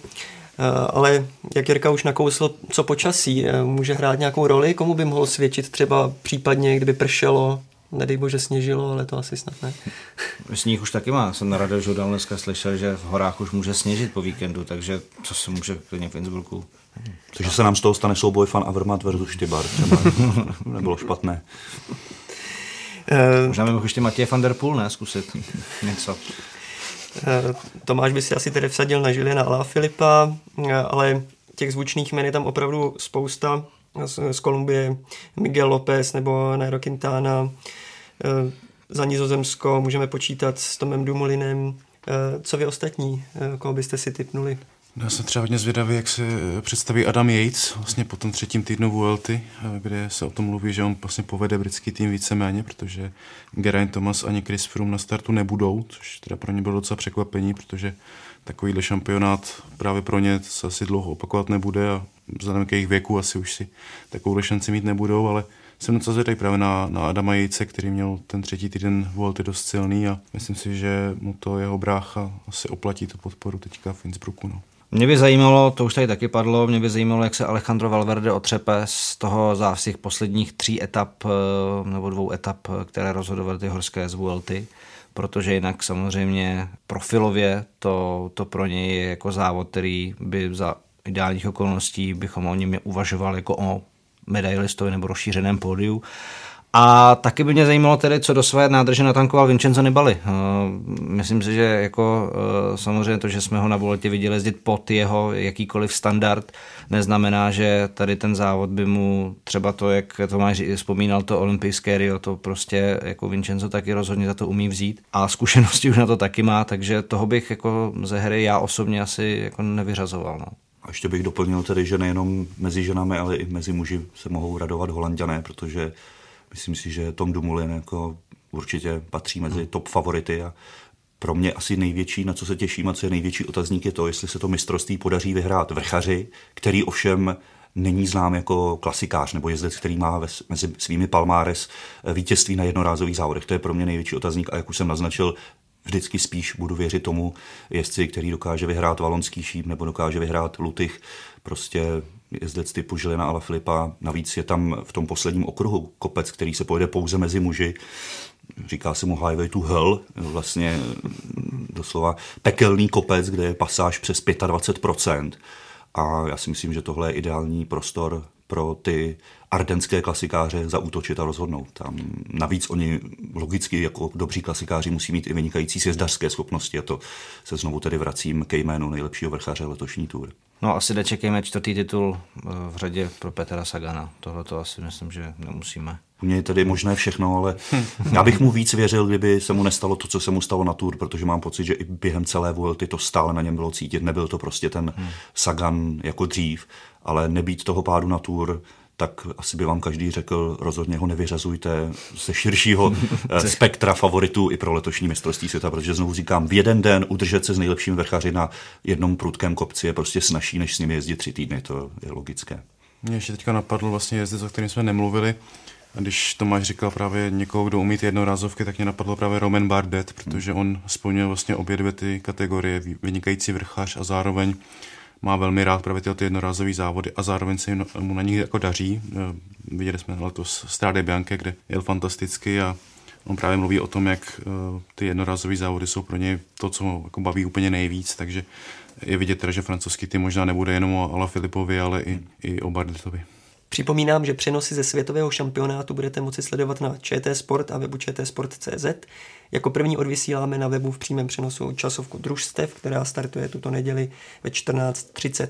Eh, ale jak Jirka už nakousl, co počasí, eh, může hrát nějakou roli, komu by mohl svědčit třeba případně, kdyby pršelo, nedej bože sněžilo, ale to asi snad ne. Sníh už taky má, jsem na Journal dneska slyšel, že v horách už může sněžit po víkendu, takže co se může klidně v Innsbrucku. Takže se nám z toho stane souboj fan Avermat versus Štybar. Nebylo špatné. Možná by mohl ještě Matěj van der Poel, ne, zkusit něco. Eh, Tomáš by si asi tedy vsadil na Žilina Ala Filipa, eh, ale těch zvučných jmen je tam opravdu spousta. Z, Kolumbie Miguel López nebo Nairo Quintana. Eh, za Nizozemsko můžeme počítat s Tomem Dumolinem. Co vy ostatní? Koho byste si typnuli? Já jsem třeba hodně zvědavý, jak se představí Adam Yates vlastně po tom třetím týdnu Vuelty, kde se o tom mluví, že on vlastně povede britský tým víceméně, protože Geraint Thomas ani Chris Froome na startu nebudou, což teda pro ně bylo docela překvapení, protože takovýhle šampionát právě pro ně se asi dlouho opakovat nebude a vzhledem k jejich věku asi už si takovou šanci mít nebudou, ale jsem docela zvědavý právě na, na Adama Jejce, který měl ten třetí týden volty dost silný a myslím si, že mu to jeho brácha asi oplatí tu podporu teďka v Innsbrucku. No. Mě by zajímalo, to už tady taky padlo, mě by zajímalo, jak se Alejandro Valverde otřepe z toho těch posledních tří etap eh, nebo dvou etap, které rozhodovaly ty horské z Vuelty, protože jinak samozřejmě profilově to, to pro něj je jako závod, který by za ideálních okolností bychom o něm uvažovali jako o medailistovi nebo rozšířeném pódiu. A taky by mě zajímalo tedy, co do své nádrže natankoval Vincenzo Nibali. Eh, myslím si, že jako eh, samozřejmě to, že jsme ho na voletě viděli jezdit pod jeho jakýkoliv standard, neznamená, že tady ten závod by mu třeba to, jak Tomáš vzpomínal, to olympijské Rio, to prostě jako Vincenzo taky rozhodně za to umí vzít. A zkušenosti už na to taky má, takže toho bych jako ze hry já osobně asi jako nevyřazoval. No. A ještě bych doplnil tedy, že nejenom mezi ženami, ale i mezi muži se mohou radovat holanděné, protože myslím si, že Tom Dumoulin jako určitě patří mezi top favority a pro mě asi největší, na co se těším a co je největší otazník, je to, jestli se to mistrovství podaří vyhrát vrchaři, který ovšem není znám jako klasikář nebo jezdec, který má ve, mezi svými palmáres vítězství na jednorázových závodech. To je pro mě největší otazník a jak už jsem naznačil, vždycky spíš budu věřit tomu jezdci, který dokáže vyhrát valonský šíp nebo dokáže vyhrát Lutych, prostě jezdec typu Žilina ala Filipa. Navíc je tam v tom posledním okruhu kopec, který se pojede pouze mezi muži. Říká se mu Highway to Hell, vlastně doslova pekelný kopec, kde je pasáž přes 25%. A já si myslím, že tohle je ideální prostor pro ty ardenské klasikáře zaútočit a rozhodnout. Tam navíc oni logicky jako dobří klasikáři musí mít i vynikající sjezdařské schopnosti a to se znovu tedy vracím ke jménu nejlepšího vrchaře letošní tour. No asi nečekejme čtvrtý titul eh, v řadě pro Petra Sagana. Tohle to asi myslím, že nemusíme. U něj je tedy možné všechno, ale já bych mu víc věřil, kdyby se mu nestalo to, co se mu stalo na Tour, protože mám pocit, že i během celé Vuelty to stále na něm bylo cítit. Nebyl to prostě ten hmm. Sagan jako dřív, ale nebýt toho pádu na Tour, tak asi by vám každý řekl, rozhodně ho nevyřazujte ze širšího eh, spektra favoritů i pro letošní mistrovství světa, protože znovu říkám, v jeden den udržet se s nejlepším vrchaři na jednom prudkém kopci je prostě snažší, než s nimi jezdit tři týdny, to je logické. Mě ještě teďka napadl vlastně jezdec, o kterém jsme nemluvili, a když Tomáš říkal právě někoho, kdo umí ty jednorázovky, tak mě napadlo právě Roman Bardet, protože on splňuje vlastně obě dvě ty kategorie, vynikající vrchař a zároveň má velmi rád právě ty jednorázové závody a zároveň se mu na nich jako daří. Eh, viděli jsme letos Strade Bianche, kde jel fantasticky a on právě mluví o tom, jak eh, ty jednorázové závody jsou pro něj to, co ho jako baví úplně nejvíc, takže je vidět teda, že francouzský tým možná nebude jenom o Ala Filipovi, ale i, i o Bardetovi. Připomínám, že přenosy ze světového šampionátu budete moci sledovat na ČT Sport a webu čtsport.cz. Jako první odvysíláme na webu v přímém přenosu časovku družstev, která startuje tuto neděli ve 14.30.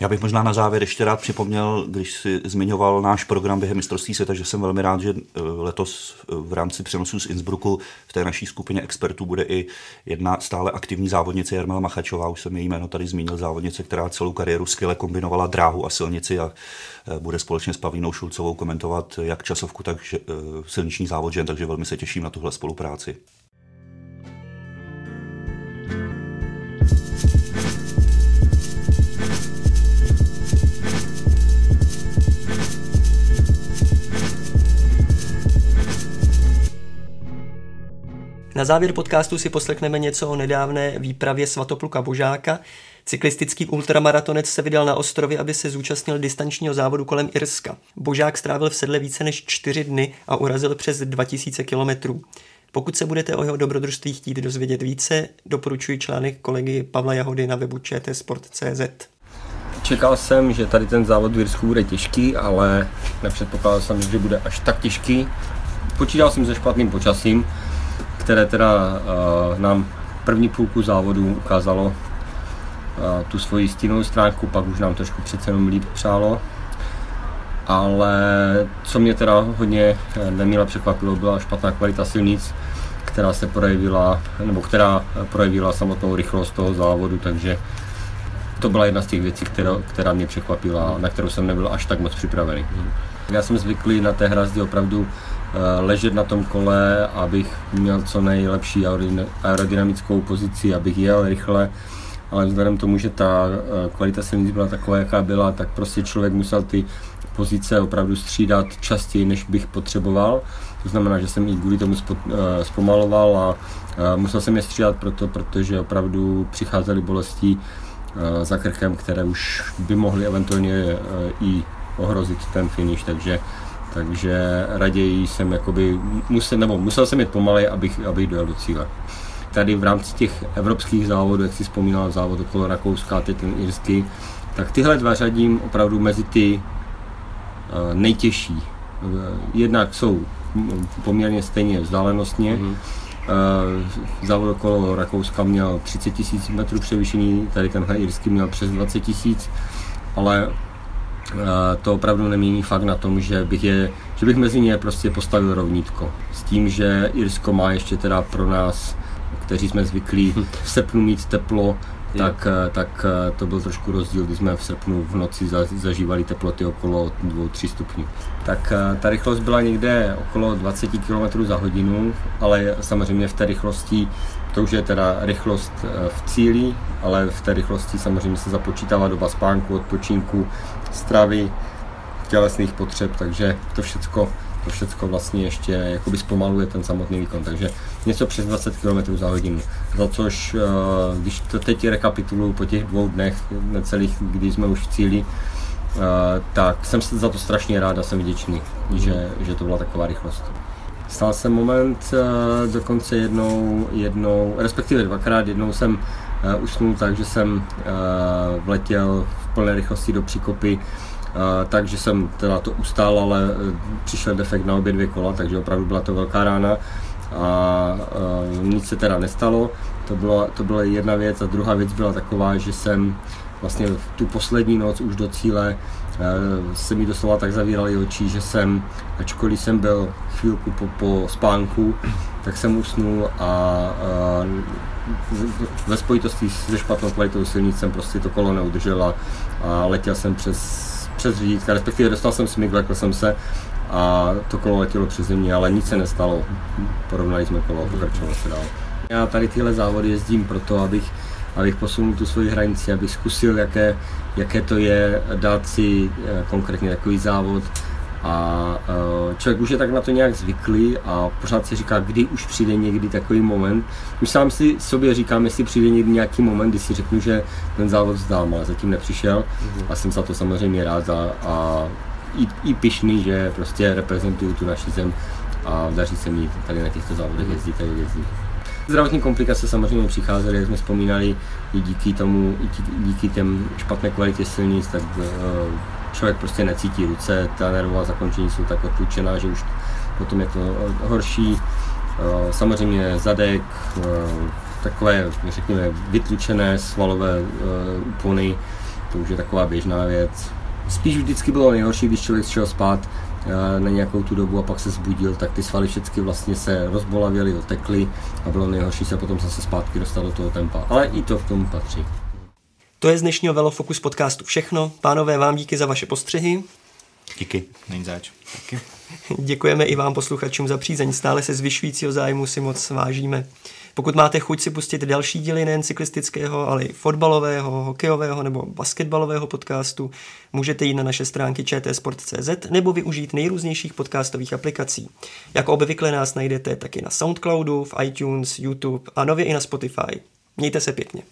Já bych možná na závěr ještě rád připomněl, když si zmiňoval náš program během mistrovství světa, že jsem velmi rád, že eh, letos eh, v rámci přenosu z Innsbrucku v té naší skupině expertů bude i jedna stále aktivní závodnice Jarmila Machačová, už jsem její jméno tady zmínil, závodnice, která celou kariéru skvěle kombinovala dráhu a silnici a eh, bude společně s Pavlínou Šulcovou komentovat jak časovku, tak silniční závod žen, takže velmi se těším na tuhle spolupráci. Na závěr podcastu si poslechneme něco o nedávné výpravě Svatopluka Božáka. Cyklistický ultramaratonec se vydal na ostrovy, aby se zúčastnil distančního závodu kolem Irska. Božák strávil v sedle více než čtyři dny a urazil přes 2000 kilometrů. Pokud se budete o jeho dobrodružství chtít dozvědět více, doporučuji článek kolegy Pavla Jahody na webu čtsport.cz. Čekal jsem, že tady ten závod v Irsku bude těžký, ale nepředpokládal jsem, že bude až tak těžký. Počítal jsem se špatným počasím, které teda uh, nám první půlku závodu ukázalo uh, tu svoji stínovou stránku, pak už nám trošku přece jenom líp přálo. Ale co mě teda hodně eh, nemile překvapilo, byla špatná kvalita silnic, která se projevila, nebo která projevila samotnou rychlost toho závodu, takže to byla jedna z těch věcí, která, která mě překvapila, na kterou jsem nebyl až tak moc připravený. Já jsem zvyklý na té hrazdy opravdu Eh, ležet na tom kole, abych měl co nejlepší aerodynamickou pozici, abych jel rychle ale vzhledem tomu, že ta eh, kvalita silnic byla taková, jaká byla, tak prostě člověk musel ty pozice opravdu střídat častěji, než bych potřeboval. To znamená, že jsem i kvůli tomu eh, zpomaloval a musel jsem je střídat proto, protože opravdu přicházely bolesti za krkem, které už by mohly eventuálně i ohrozit ten finish, takže takže raději jsem jakoby musel, nebo musel jsem jít pomalej, abych, abych dojel do cíle. Tady v rámci těch evropských závodů, jak si vzpomínal, závod okolo Rakouska, teď ten irský, tak tyhle dva řadím opravdu mezi ty uh, nejtěžší. Uh, jednak jsou poměrně stejně vzdálenostně. Mm-hmm. Závod okolo Rakouska měl 30 000 metrů převýšení, tady tenhle irský měl přes 20 000, ale to opravdu nemění fakt na tom, že bych, je, že bych mezi ně prostě postavil rovnítko. S tím, že Irsko má ještě teda pro nás, kteří jsme zvyklí v srpnu mít teplo, tak, tak to byl trošku rozdíl, když jsme v srpnu v noci zažívali teploty okolo 2-3 stupňů. Tak ta rychlost byla někde okolo 20 km za hodinu, ale samozřejmě v té rychlosti to už je teda rychlost eh, v cíli, ale v té rychlosti samozřejmě se započítává doba spánku, odpočinku, stravy, tělesných potřeb, takže to všecko, to všecko vlastně ještě jakoby zpomaluje ten samotný výkon, takže něco přes 20 km za hodinu. Za což, eh, když to teď rekapituluju po těch dvou dnech necelých, kdy jsme už v cíli, eh, tak jsem za to strašně rád a jsem vděčný, že, že to byla taková rychlost. Stal jsem moment uh, dokonce jednou, jednou, respektive dvakrát, jednou jsem usnul tak, že jsem vletěl v plné rychlosti do příkopy, takže jsem teda to ustál, ale uh, přišel defekt na obě dvě kola, takže opravdu byla to velká rána a uh, nic se teda nestalo. To byla, to byla jedna věc a druhá věc byla taková, že jsem vlastně tu poslední noc už do cíle Eh, se mi doslova tak zavíraly oči, že jsem, ačkoliv jsem byl chvílku po, po spánku, tak jsem usnul a, a ve spojitosti se špatnou kvalitou silnic jsem prostě to kolo neudržel a, a letěl jsem přes, přes řídítka, respektive dostal jsem smyk, lekl jsem se a to kolo letělo přes země, ale nic se nestalo. Porovnali jsme kolo a pokračovalo se dál. Já tady tyhle závody jezdím proto, abych abych posunul tu svoji hranici, abych zkusil, jaké, jaké to je dát si eh, konkrétně takový závod. A eh, člověk už je tak na to nějak zvyklý a pořád si říká, kdy už přijde někdy takový moment. Už sám si sobě říkám, jestli přijde někdy nějaký moment, kdy si řeknu, že ten závod vzdám, ale zatím nepřišel mm-hmm. a jsem za to samozřejmě rád a, a i, i pišný, že prostě reprezentuju tu naši zem a daří se mi tady na těchto závodech jezdit a jezdit. Zdravotní komplikace samozřejmě přicházely, jak jsme vzpomínali, i díky tomu, i díky těm špatné kvalitě silnic, tak eh, člověk prostě necítí ruce, ta nervová zakončení jsou tak odpůjčená, že už potom je to eh, horší. Eh, samozřejmě zadek, takové, řekněme, vytlučené svalové úpony, to už je taková běžná věc. Spíš vždycky bylo nejhorší, když člověk šel spát Eh, na nějakou tu dobu a pak se zbudil, tak ty svaly všechny vlastně se rozbolavěly, otekly a bylo nejhorší se potom zase zpátky dostat do toho tempa. Ale i to k tomu patří. To je z dnešního Velofocus podcastu všechno. Pánové, vám díky za vaše postřehy. Díky. Není zač. Díky. Děkujeme i vám posluchačům za přízeň. Stále se zvyšujícího zájmu si moc vážíme. Pokud máte chuť si pustit další díly nejen cyklistického, ale i fotbalového, hokejového nebo basketbalového podcastu, můžete jít na naše stránky čtsport.cz nebo využít nejrůznějších podcastových aplikací. Jako obvykle nás najdete taky na Soundcloudu, v iTunes, YouTube a nově i na Spotify. Mějte se pěkně.